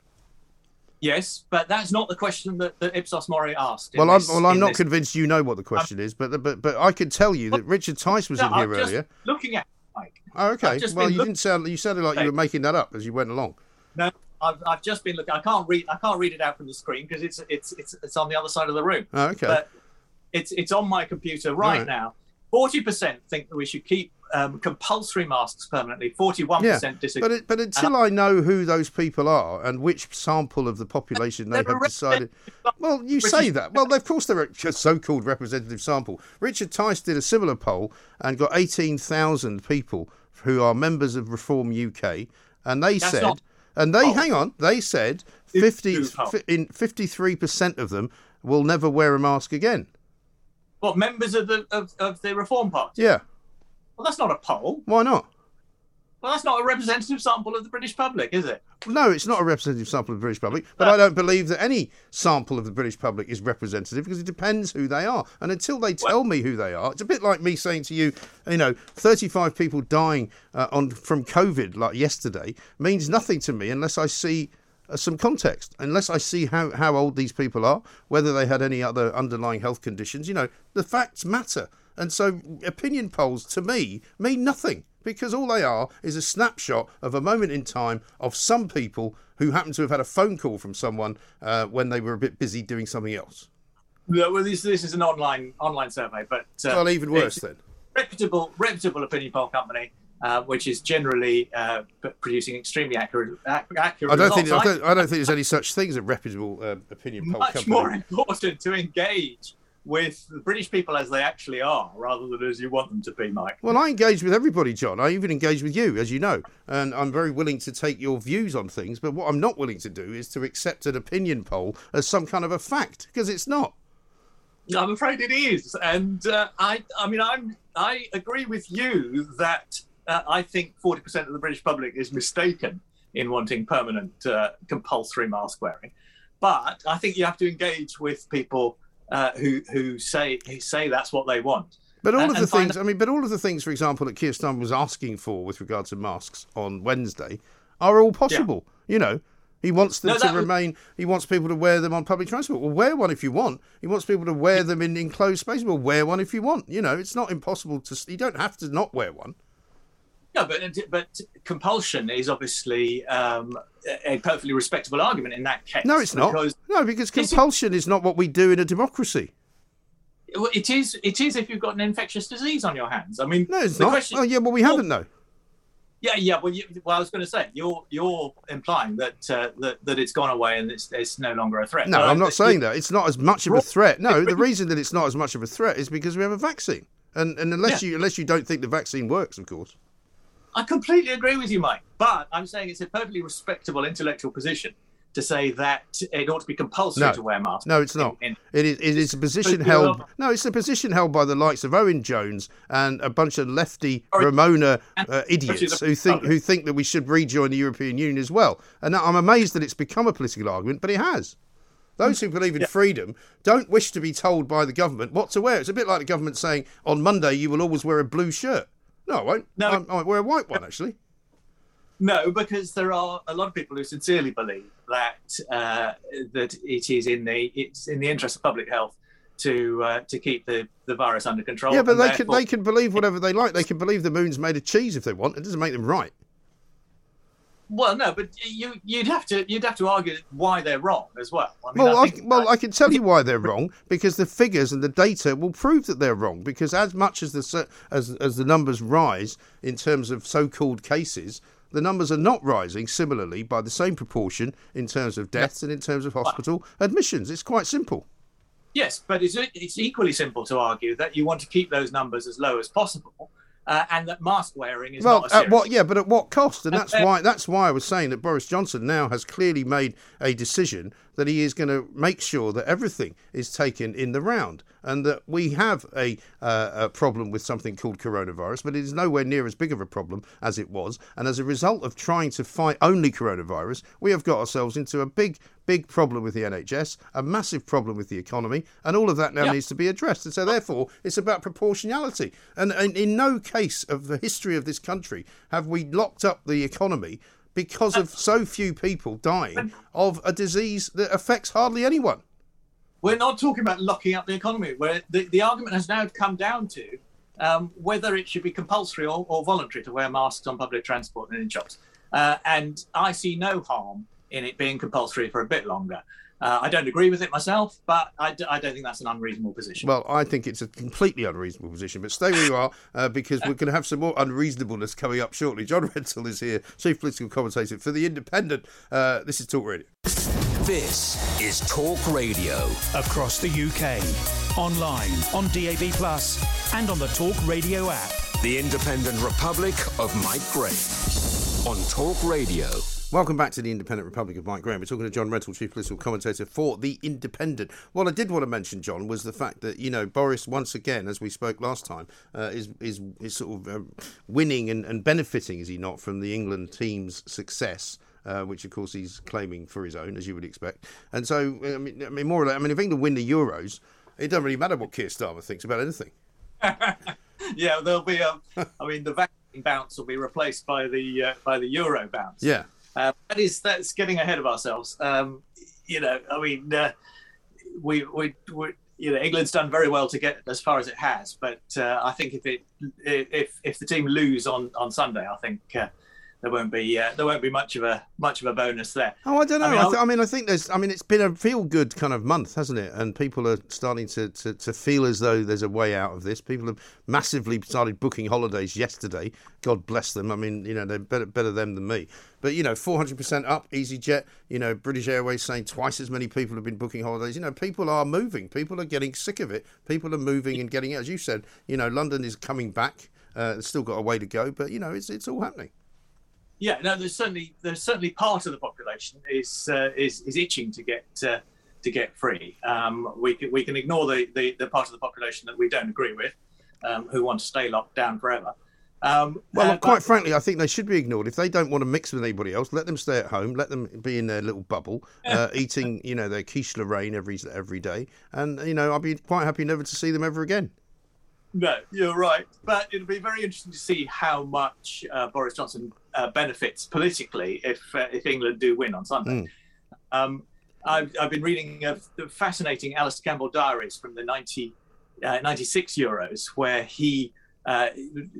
Yes, but that's not the question that, that Ipsos Mori asked. Well, I'm, well, I'm not this- convinced you know what the question is, but but but I could tell you that Richard Tice was No, in here I'm just earlier. Looking at Mike. Oh, okay. Well, you didn't sound. You sounded like you were making that up as you went along. No, I've, I've just been looking. I can't read. I can't read it out from the screen because it's it's it's it's on the other side of the room. Oh, okay. But it's it's on my computer right, Right. now. Forty percent think that we should keep um, compulsory masks permanently. Forty-one Yeah, percent disagree. but it, but until I know who those people are and which sample of the population they have decided. Well, you say that. Well, of course they're a *laughs* so-called representative sample. Richard Tice did a similar poll and got eighteen thousand people who are members of Reform UK, and they That's said, and they hang on, they said fifty in fifty-three percent of them will never wear a mask again. What members of the of, of the Reform Party? Yeah, Well, that's not a poll. why not? Well, that's not a representative sample of the British public, is it? No, it's not a representative sample of the British public, but I don't believe that any sample of the British public is representative because it depends who they are. And until they tell me who they are, it's a bit like me saying to you, you know, 35 people dying uh, on from COVID like yesterday means nothing to me unless I see some context, unless I see how, how old these people are, whether they had any other underlying health conditions. You know, the facts matter. And so opinion polls to me mean nothing because all they are is a snapshot of a moment in time of some people who happen to have had a phone call from someone uh, when they were a bit busy doing something else. No, well, this this is an online online survey, but uh, well, even worse then. reputable reputable opinion poll company, uh, which is generally uh, producing extremely accurate accurate I don't think. I don't, I don't think there's any such thing as a reputable uh, opinion poll much company. more important to engage with the British people as they actually are, rather than as you want them to be, Mike. Well, I engage with everybody, John. I even engage with you, as you know, and I'm very willing to take your views on things. But what I'm not willing to do is to accept an opinion poll as some kind of a fact because it's not. I'm afraid it is, and uh, I, I mean, I'm, I agree with you that uh, I think 40% of the British public is mistaken in wanting permanent uh, compulsory mask wearing, but I think you have to engage with people uh, who who say who say that's what they want. But all And- of the things, I mean, but all of the things, for example, that Keir Starmer was asking for with regard to masks on Wednesday are all possible. You know, he wants them No, to that was- remain. He wants people to wear them on public transport. Well, wear one if you want. He wants people to wear them in enclosed spaces. Well, wear one if you want. You know, it's not impossible to. You don't have to not wear one. No, but but compulsion is obviously um, a perfectly respectable argument in that case. No, it's not. No, because compulsion is not what we do in a democracy. Well, it is. It is if you've got an infectious disease on your hands. I mean, No, it's the not. question- oh, yeah, well, we haven't though. Yeah, yeah. Well, you, well, I was going to say you're you're implying that uh, that that it's gone away and it's it's no longer a threat. No, I'm not saying that. It's not as much of a threat. No, the *laughs* reason that it's not as much of a threat is because we have a vaccine. And and unless you unless you don't think the vaccine works, of course. I completely agree with you, Mike. But I'm saying it's a perfectly respectable intellectual position to say that it ought to be compulsory No, to wear masks. no, it's not. in- It is. It is a position held. No, it's a position held by the likes of Owen Jones and a bunch of lefty remoaner uh, idiots who think who think that we should rejoin the European Union as well. And I'm amazed that it's become a political argument, but it has. Those who believe in freedom don't wish to be told by the government what to wear. It's a bit like the government saying, on Monday, you will always wear a blue shirt. No, I won't. No. I, wear a white one, actually. No, because there are a lot of people who sincerely believe that uh, that it is in the it's in the interest of public health to uh, to keep the, the virus under control. Yeah, but they can, they can believe whatever they like. They can believe the moon's made of cheese if they want. It doesn't make them right. Well, no, but you you'd have to you'd have to argue why they're wrong as well. I mean, well, I I, well, I can tell you *laughs* why they're wrong because the figures and the data will prove that they're wrong. Because as much as the as as the numbers rise in terms of so-called cases, the numbers are not rising similarly by the same proportion in terms of deaths and in terms of hospital admissions. It's quite simple. Yes, but it's it's equally simple to argue that you want to keep those numbers as low as possible, uh, and that mask wearing is well, not a at what? Yeah, but at what cost? And And that's *laughs* why that's why I was saying that Boris Johnson now has clearly made a decision that he is going to make sure that everything is taken in the round, and that we have a, uh, a problem with something called coronavirus, but it is nowhere near as big of a problem as it was. And as a result of trying to fight only coronavirus, we have got ourselves into a big, big problem with the NHS, a massive problem with the economy, and all of that now Yeah. needs to be addressed. And so, therefore, it's about proportionality. And, and in no case of the history of this country have we locked up the economy because of so few people dying of a disease that affects hardly anyone. We're not talking about locking up the economy. Where the, the argument has now come down to um, whether it should be compulsory or, or voluntary to wear masks on public transport and in shops. Uh, and I see no harm in it being compulsory for a bit longer. Uh, I don't agree with it myself, but I, d- I don't think that's an unreasonable position. Well, I think it's a completely unreasonable position, but stay where you are uh, because we're going to have some more unreasonableness coming up shortly. John Rentoul is here, chief political commentator for The Independent. Uh, this is Talk Radio. This is Talk Radio. Across the UK. Online, on DAB, Plus, and on the Talk Radio app. The Independent Republic of Mike Graham. On Talk Radio. Welcome back to the Independent Republic of Mike Graham. We're talking to John Rentoul, chief political commentator for The Independent. What I did want to mention, John, was the fact that you know Boris once again, as we spoke last time, uh, is is is sort of um, winning and, and benefiting, is he not, from the England team's success. Uh, which of course he's claiming for his own, as you would expect. And so, I mean, I mean, more or less, I mean, if England win the Euros, it doesn't really matter what Keir Starmer thinks about anything. *laughs* yeah, there'll be a. I mean, the vaccine bounce will be replaced by the uh, by the euro bounce. Yeah. Uh, that is that's getting ahead of ourselves. Um, you know, I mean, uh, we, we we you know England's done very well to get as far as it has, but uh, I think if it if if the team lose on on Sunday, I think. Uh, there won't be uh, there won't be much of a much of a bonus there. Oh, I don't know. I, mean, I, th- I mean, I think there's. I mean, it's been a feel good kind of month, hasn't it? And people are starting to, to, to feel as though there's a way out of this. People have massively started booking holidays yesterday. God bless them. I mean, you know, they're better better them than me. But you know, 400% up, EasyJet. You know, British Airways saying twice as many people have been booking holidays. You know, people are moving. People are getting sick of it. People are moving and getting out. As you said, you know, London is coming back. Uh, it's still got a way to go, but you know, it's it's all happening. Yeah, no, there's certainly there's certainly part of the population is uh, is is itching to get uh, to get free. Um, we can, we can ignore the, the, the part of the population that we don't agree with, um, who want to stay locked down forever. Um, Well, uh, quite but- frankly, I think they should be ignored. If they don't want to mix with anybody else, let them stay at home. Let them be in their little bubble, uh, eating, you know, their quiche Lorraine every every day. And you know, I'd be quite happy never to see them ever again. No, you're right. But it'll be very interesting to see how much uh, Boris Johnson uh, benefits politically if uh, if England do win on Sunday. Um, I've, I've been reading uh, the fascinating Alastair Campbell diaries from the 90, uh, 96 Euros, where he uh,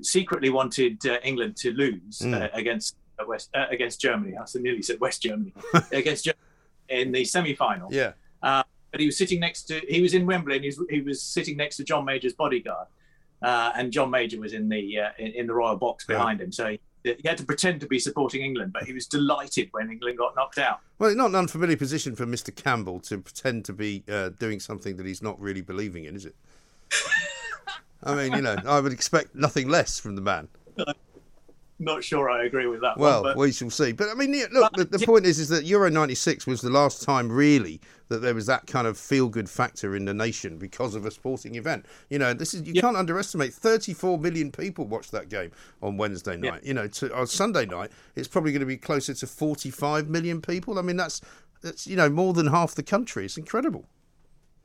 secretly wanted uh, England to lose Mm. uh, against uh, West uh, against Germany. I nearly said West Germany *laughs* against Germany in the semi-final. Yeah. But he was sitting next to he was in Wembley and he was, he was sitting next to John Major's bodyguard, uh, and John Major was in the uh, in, in the royal box behind him. So he, he had to pretend to be supporting England, but he was delighted when England got knocked out. Well, it's not an unfamiliar position for Mr. Campbell to pretend to be uh, doing something that he's not really believing in, is it? *laughs* I mean, you know, I would expect nothing less from the man. Not sure I agree with that Well, one, but we shall see. But I mean, yeah, look, the, the point is, is that Euro '96 was the last time really that there was that kind of feel-good factor in the nation because of a sporting event. You know, this is you can't underestimate. 34 million people watched that game on Wednesday night. You know, to, on Sunday night, it's probably going to be closer to 45 million people. I mean, that's It's you know more than half the country. It's incredible.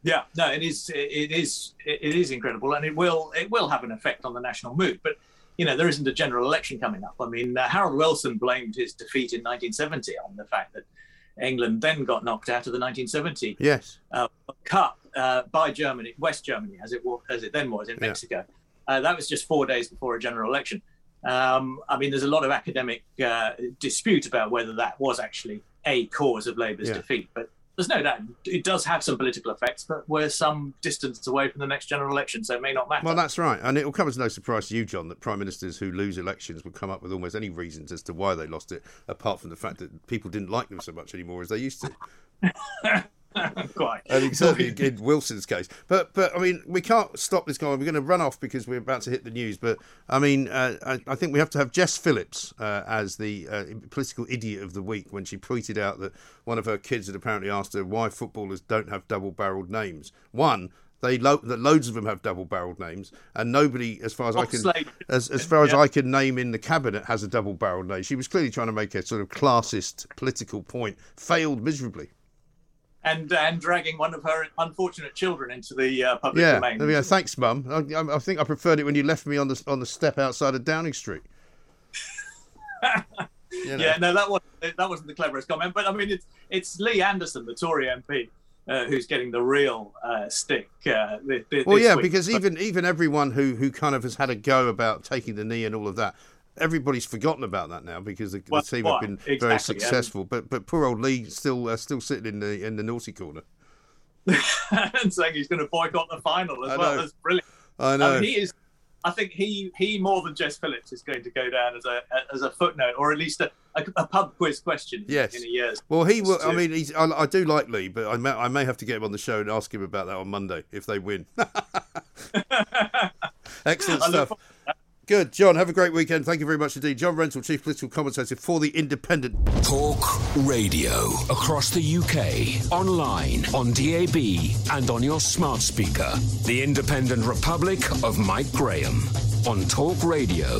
Yeah, no, it is. It is. It is incredible, and it will. It will have an effect on the national mood. But you know, there isn't a general election coming up. I mean, uh, Harold Wilson blamed his defeat in 1970 on the fact that England then got knocked out of the 1970 yes. uh, Cup uh, by Germany, West Germany, as it was, as it then was in Yeah. Mexico. Uh, that was just four days before a general election. Um, I mean, there's a lot of academic uh, dispute about whether that was actually a cause of Labour's Yeah. defeat, but there's no doubt it does have some political effects. But we're some distance away from the next general election, so it may not matter. Well, that's right, and it will come as no surprise to you, John, that prime ministers who lose elections will come up with almost any reasons as to why they lost it, apart from the fact that people didn't like them so much anymore as they used to. *laughs* *laughs* Quite. And *laughs* certainly in Wilson's case. But but I mean, we can't stop this guy. We're going to run off because we're about to hit the news. But I mean, uh, I, I think we have to have Jess Phillips uh, as the uh, political idiot of the week when she tweeted out that one of her kids had apparently asked her why footballers don't have double-barreled names. One. They lo- that loads of them have double-barreled names, and nobody, as far as I can, as as far as Yeah. I can name in the cabinet, has a double-barreled name. She was clearly trying to make a sort of classist political point, failed miserably. And and dragging one of her unfortunate children into the uh, public Yeah, domain. go. Thanks, Mum. I, I- think I preferred it when you left me on the on the step outside of Downing Street. *laughs* You know. Yeah, no, that wasn't that wasn't the cleverest comment. But I mean, it's it's Lee Anderson, the Tory MP, uh, who's getting the real uh, stick. Uh, thi- thi- Well, yeah, week. because even even everyone who who kind of has had a go about taking the knee and all of that, everybody's forgotten about that now because the, Well, the team quite, have been very exactly, successful. But but poor old Lee still uh, still sitting in the in the naughty corner. *laughs* and saying he's going to boycott the final as I well. know. That's brilliant. I know. Um, he is. I think he he more than Jess Phillips is going to go down as a as a footnote or at least a, a, a pub quiz question Yes. in a year's. Well, he will. I mean, he's, I, I do like Lee, but I may, I may have to get him on the show and ask him about that on Monday if they win. *laughs* *laughs* Excellent stuff. Good, John. Have a great weekend. Thank you very much indeed. John Rentoul, chief political commentator for the Independent. Talk Radio across the UK, online, on DAB, and on your smart speaker. The Independent Republic of Mike Graham on Talk Radio.